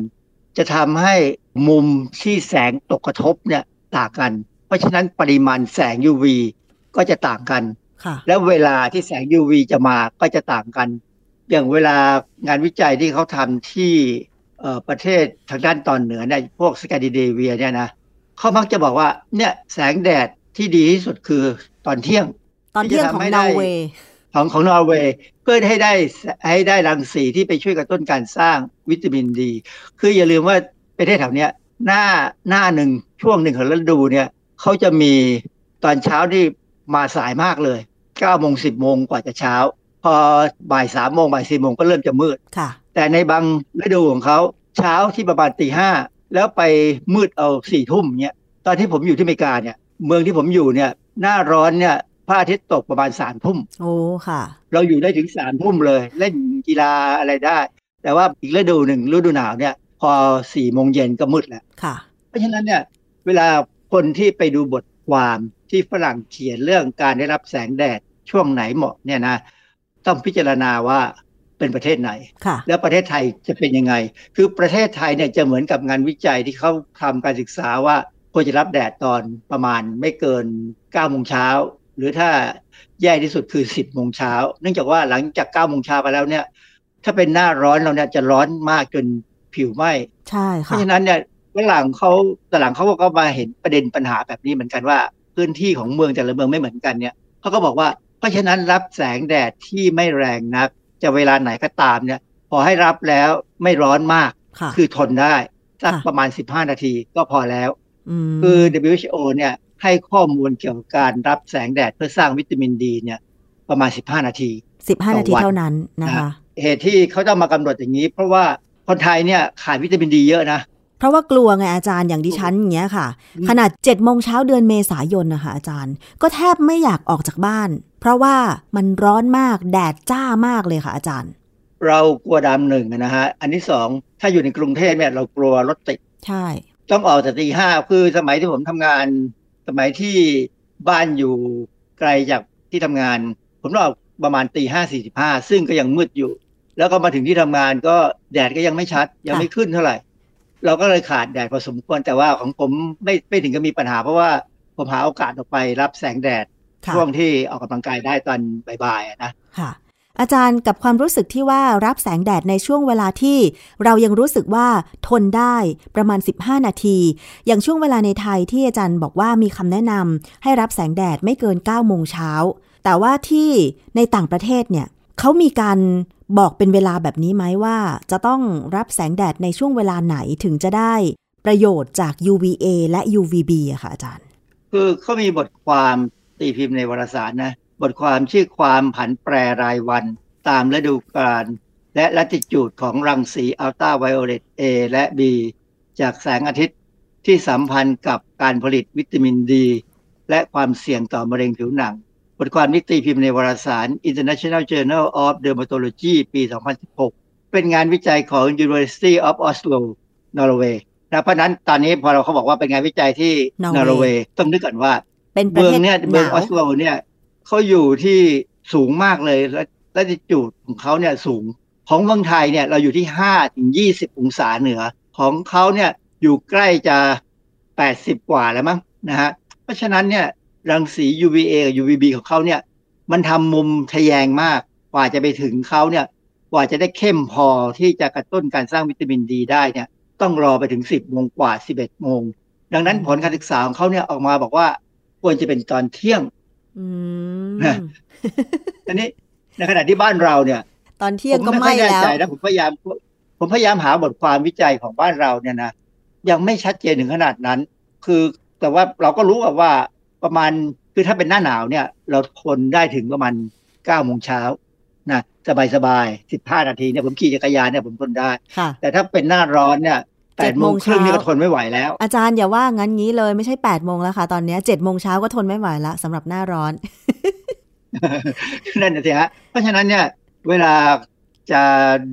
จะทำให้มุมที่แสงตกกระทบเนี่ยต่างกัน เพราะฉะนั้นปริมาณแสง UV ก็จะต่างกันค่ะแล้วเวลาที่แสง UV จะมาก็จะต่างกัน อย่างเวลางานวิจัยที่เขาทำที่เอ่อประเทศทางด้านตอนเหนือเนี่ยพวกสแกนดิเนเวียเนี่ยนะเขามักจะบอกว่าเนี่ยแสงแดดที่ดีที่สุดคือตอนเที่ยง ตอนเที่ยงของที่จะทำให้นได้อร์เวย์ของของนอร์เวย์เพื่อให้ได้ให้ได้รังสีที่ไปช่วยกระตุ้นการสร้างวิตามินดี คืออย่าลืมว่าประเทศแถวเนี้ยหน้าหน้าหนึ่งช่วงหนึ่งของฤดูเนี่ยเขาจะมีตอนเช้าที่มาสายมากเลย9โมง10โมงกว่าจะเช้า พอบ่ายสามโมงบ่ายสี่โมงก็เริ่มจะมืดค่ะแต่ในบางฤดูของเขาเช้าที่ประมาณตีห้าแล้วไปมืดเอาสี่ทุ่มเนี่ยตอนที่ผมอยู่ที่อเมริกาเนี่ย เมืองที่ผมอยู่เนี่ย หน้าร้อนเนี่ยพระอาทิตย์ตกประมาณสามทุ่มโอ้ค่ะ เราอยู่ได้ถึงสามทุ่มเลย เล่นกีฬาอะไรได้ แต่ว่าอีกฤดูหนึ่งฤดูหนาวเนี่ย พอสี่โมงเย็นก็มืดแล้วค่ะ เพราะฉะนั้นเนี่ย เวลาคนที่ไปดูบทความที่ฝรั่งเขียนเรื่องการได้รับแสงแดดช่วงไหนเหมาะเนี่ยนะ ต้องพิจารณาว่าเป็นประเทศไหนค่ะแล้วประเทศไทยจะเป็นยังไง คือประเทศไทยเนี่ยจะเหมือนกับงานวิจัยที่เขาทำการศึกษาว่าควรจะรับแดดตอนประมาณไม่เกิน9โมงเช้าหรือถ้าแย่ที่สุดคือ 10โมงเช้า เนื่องจากว่าหลังจาก9โมงเช้าไปแล้วเนี่ย ถ้าเป็นหน้าร้อนเราเนี่ยจะร้อนมากจนผิวไหม้ใช่เพค่ะราะฉะนั้นเนี่ยฝรั่งเขาแต่หลังเขาก็มาเห็นประเด็นปัญหาแบบนี้เหมือนกันว่า พื้นที่ของเมืองแต่ละเมืองไม่เหมือนกันเนี่ยเขาก็บอกว่าเพ ราะฉะนั้นรับแสงแดดที่ไม่แรงนัก จะเวลาไหนก็ตามเนี่ย พอให้รับแล้วไม่ร้อนมากค่ะคือทนได้สักค่ะประมาณ 15 นาทีก็พอแล้วมคือ WHO เนี่ยให้ข้อมูลเกี่ยวกับการรับแสงแดดเพื่อสร้างวิตามินดีเนี่ย ประมาณ 15 นาทีสิบห้าต่อนาทีวันเท่านั้นนะคะเหตุที่เขาต้องมากำหนดอย่างนี้ เพราะว่าคนไทยเนี่ยขาดวิตามินดีเยอะนะเพราะว่ากลัวไงอาจารย์อย่างดิฉันอย่างเงี้ยค่ะอืมขนาดเจ็ดโมงเช้าเดือนเมษายนนะคะอาจารย์ ก็แทบไม่อยากออกจากบ้าน เพราะว่ามันร้อนมากแดดจ้ามากเลยค่ะอาจารย์ เรากลัวดำหนึ่งนะฮะ อันที่สองถ้าอยู่ในกรุงเทพเนี่ยเรากลัวรถติด ใช่ ต้องออกแต่ตีห้าคือสมัยที่ผมทำงาน สมัยที่บ้านอยู่ไกลจากที่ทำงาน ผมต้องออกประมาณตีห้าสี่สิบห้าซึ่งก็ยังมืดอยู่ แล้วก็มาถึงที่ทำงานก็แดดก็ยังไม่ชัดยังไม่ขึ้นเท่าไหร่ เราก็เลยขาดแดดพอสมควรแต่ว่าของผมไม่ไม่ถึงกับมีปัญหาเพราะว่าผมหาโอกาสออกไปรับแสงแดดค่ะ ช่วงที่ออกกำลังกายได้ตอนบ่ายๆอะนะค่ะ อาจารย์กับความรู้สึกที่ว่ารับแสงแดดในช่วงเวลาที่เรายังรู้สึกว่าทนได้ประมาณ 15 นาที อย่างช่วงเวลาในไทยที่อาจารย์บอกว่ามีคำแนะนำให้รับแสงแดดไม่เกิน 9 โมงเช้า แต่ว่าที่ในต่างประเทศเนี่ยเขามีการบอกเป็นเวลาแบบนี้ไหมว่า จะต้องรับแสงแดดในช่วงเวลาไหนถึงจะได้ประโยชน์จาก UVA และ UVB อะค่ะอาจารย์ คือเขามีบทความ ตีพิมพ์ในวารสารนะ บทความชื่อความผันแปรรายวัน ตามฤดูกาลและละติจูดของรังสีอัลตราไวโอเลต A และ B จากแสงอาทิตย์ที่สัมพันธ์กับการผลิตวิตามินดี และความเสี่ยงต่อมะเร็งผิวหนัง บทความนี้ตีพิมพ์ในวารสาร International Journal of Dermatology ปี 2016 เป็นงานวิจัยของ University of Oslo นอร์เวย์นะเพราะฉะนั้นตอนนี้พอเราเขาบอกว่าเป็นงานวิจัยที่นนออร์ร์เวเวย์ย์ต้องนึกก่อนว่า เป็นประเมือเทงศเนี่ยหเมืองนาอวอสโลเนี่ยเขาอยู่ที่สูงมากเลยและและจูดของเขาเนี่ยสูงของเมืองไทยเนี่ยเราอยู่ที่ห้าถึงยี่สิบองศาเหนือ ของเขาเนี่ยอยู่ใกล้จะแปดสิบกว่าแล้วมั้งนะฮะเพราะฉะนั้นเนี่ยรังสี UVA กับ UVB ของเขาเนี่ย มันทำมุมทะแยงมาก กว่าจะไปถึงเขาเนี่ย กว่าจะได้เข้มพอที่จะกระตุ้นการสร้างวิตามินดีได้เนี่ย ต้องรอไปถึงสิบโมงกว่าสิบเอ็ดโมง ดังนั้นผลการศึกษาของเขาเนี่ยออกมาบอกว่า ควรจะเป็นตอนเที่ยงอืมนะอันนี้ในขณะที่บ้านเราเนี่ย ตอนเที่ยงผมก็ไม่ค่ไม่อยแน่แล้วใจนะผมพยายามผมพยายามหาบทความวิจัยของบ้านเราเนี่ยนะยังไม่ชัดเจนถึงขนาดนั้น คือแต่ว่าเราก็รู้ว่าประมาณคือถ้าเป็นหน้าหนาวเนี่ย เราทนได้ถึงประมาณเก้าโมงเช้านะสบายสบายสิบห้านาทีเนี่ยผมขี่จักรยานเนี่ยผมทนได้ค่ะแต่ถ้าเป็นหน้าร้อนเนี่ย แปเจ็ดดโมโมงงครึ่งนี่เช้าก็ทนไม่ไหวแล้ว อาจารย์อย่าว่างั้นงี้เลยไม่ใช่8ปดโมงแล้วค่ะ ตอนเนี้เจ็ดโมงเช้าก็ทนไม่ไหวละสำหรับหน้าร้อน นั่นนะสิฮะเพราะฉะนั้นเนี่ยเวลาจะ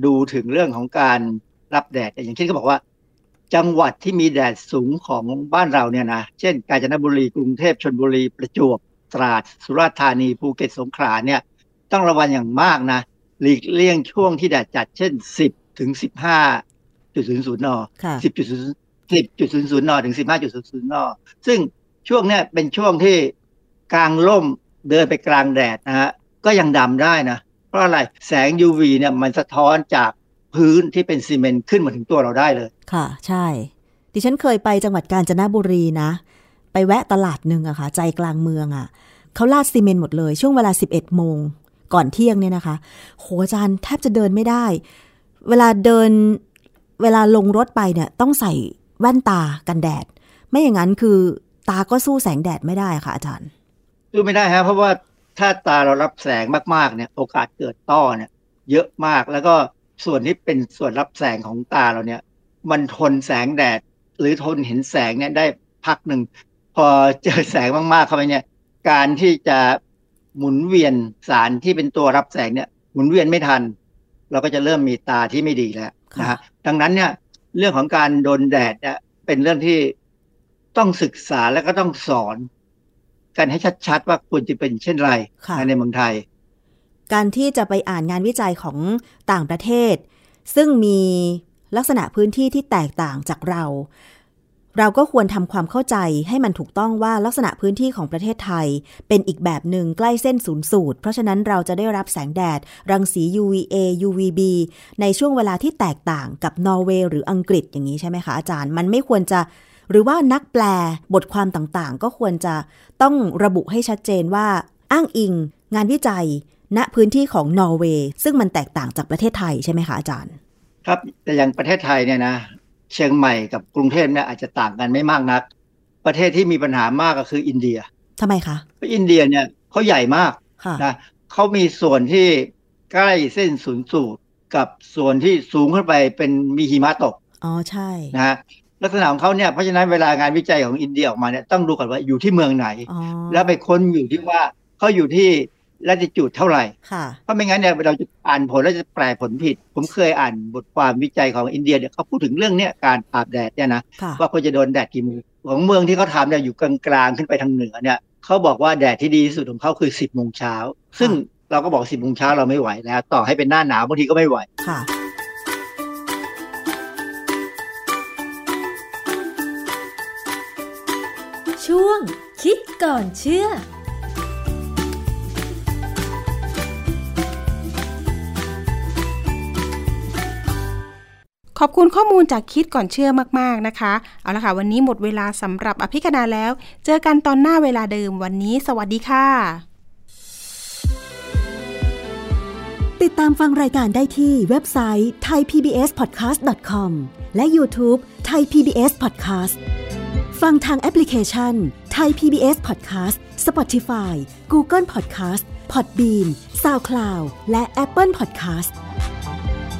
ดูถึงเรื่องของการรับแดดเนี่ยอย่างเช่นก็บอกว่า จังหวัดที่มีแดดสูงของบ้านเราเนี่ยนะเช่น กาญจนบุรีกรุงเทพชนบุรีประจวบตราดสุราษฎร์ธานีภูเก็ตสงขลาเนี่ย ต้องระวังอย่างมากนะหลีกเลี่ยงช่วงที่แดดจัดเช่น 10ถึง15 จุดศูนย์ศูนย์นค่ะ10จุดศูนย์10จุดศูนย์ศูนย์นถึง15จุดศูนย์ศูนย์นซึ่งช่วงเนี้ยเป็นช่วงที่กลางร่มเดินไปกลางแดดนะฮะก็ยังดำได้นะ เพราะอะไรแสง UV เนี่ยมันสะท้อนจากพื้นที่เป็นซีเมนต์ขึ้นมาถึงตัวเราได้เลย ค่ะ ใช่ ดิฉันเคยไปจังหวัดกาญจนบุรีนะ ไปแวะตลาดหนึ่งอะค่ะ ใจกลางเมืองอะเขาลาดซีเมนต์หมดเลย ช่วงเวลา 11 โมง ก่อนเที่ยงเนี่ยนะคะ โหอาจารย์แทบจะเดินไม่ได้ เวลาเดิน เวลาลงรถไปเนี่ยต้องใส่แว่นตากันแดด ไม่อย่างนั้นคือตาก็สู้แสงแดดไม่ได้ค่ะอาจารย์ดูไม่ได้ฮะเพราะว่าถ้าตาเรารับแสงมากๆเนี่ย โอกาสเกิดต้อเนี่ย เยอะมากแล้วก็ส่วนที่เป็นส่วนรับแสงของตาเราเนี่ย มันทนแสงแดด หรือทนเห็นแสงเนี่ยได้พักหนึ่ง พอเจอแสงมากๆเข้าไปเนี่ย การที่จะหมุนเวียนสารที่เป็นตัวรับแสงเนี่ย หมุนเวียนไม่ทัน เราก็จะเริ่มมีตาที่ไม่ดีแล้ว นะฮะดังนั้นเนี่ยเรื่องของการโดนแดดเนี่ยเป็นเรื่องที่ต้องศึกษาและก็ต้องสอน กันให้ชัดๆว่าควรจะเป็นเช่นไรค่ะในเมืองไทย การที่จะไปอ่านงานวิจัยของต่างประเทศ ซึ่งมีลักษณะพื้นที่ที่แตกต่างจากเรา เราก็ควรทำความเข้าใจให้มันถูกต้องว่าลักษณะพื้นที่ของประเทศไทย เป็นอีกแบบหนึ่งใกล้เส้นศูนย์สูตร เพราะฉะนั้นเราจะได้รับแสงแดด รังสี UVA UVB ในช่วงเวลาที่แตกต่างกับนอร์เวย์หรืออังกฤษอย่างนี้ใช่ไหมคะอาจารย์ มันไม่ควรจะหรือว่านักแปลบทความต่างๆ ก็ควรจะต้องระบุให้ชัดเจนว่า อ้างอิง งานวิจัย ณพื้นที่ของนอร์เวย์ซึ่งมันแตกต่างจากประเทศไทยใช่ไหมคะอาจารย์ ครับแต่อย่างประเทศไทยเนี่ยนะ เชียงใหม่กับกรุงเทพเนี่ยอาจจะต่างกันไม่มากนัก ประเทศที่มีปัญหามากก็คืออินเดียทำไมคะเพราะอินเดียเนี่ยเขาใหญ่มากค่ะนะเขามีส่วนที่ใกล้เส้นศูนย์สูตรกับส่วนที่สูงขึ้นไปเป็นมีหิมะตกอ๋อใช่นะฮะลักษณะของเขาเนี่ยเพราะฉะนั้นเวลางานวิจัยของอินเดียออกมาเนี่ยต้องดูก่อนว่าอยู่ที่เมืองไหนอ๋อแล้วไปค้นอยู่ที่ว่าเขาอยู่ที่ ละติจูดเท่าไหร่ค่ะเพราะไม่งั้นเนี่ยเราจะอ่านผลแล้วจะแปลผลผิด ผมเคยอ่านบทความวิจัยของอินเดียเนี่ยเขาพูดถึงเรื่องเนี้ยการอาบแดดเนี่ยนะค่ะว่าควรจะโดนแดดกี่โมงของเมืองที่เขาทำเนี่ยอยู่กลางๆขึ้นไปทางเหนือเนี่ยเขาบอกว่าแดดที่ดีที่สุดของเขาคือ 10โมงเช้าซึ่งเราก็บอก10โมงเช้าเราไม่ไหวแล้ว ต่อให้เป็นหน้าหนาวบางทีก็ไม่ไหวค่ะช่วงคิดก่อนเชื่อ ขอบคุณข้อมูลจากคิดก่อนเชื่อมาก ๆนะคะ เอาละค่ะ วันนี้หมดเวลาสำหรับอภิคณาแล้ว เจอกันตอนหน้าเวลาเดิมวันนี้ สวัสดีค่ะ ติดตามฟังรายการได้ที่เว็บไซต์ thaipbspodcast.com และ YouTube Thai PBS Podcast ฟังทางแอปพลิเคชัน Thai PBS Podcast Spotify Google Podcast Podbean SoundCloud และ Apple Podcast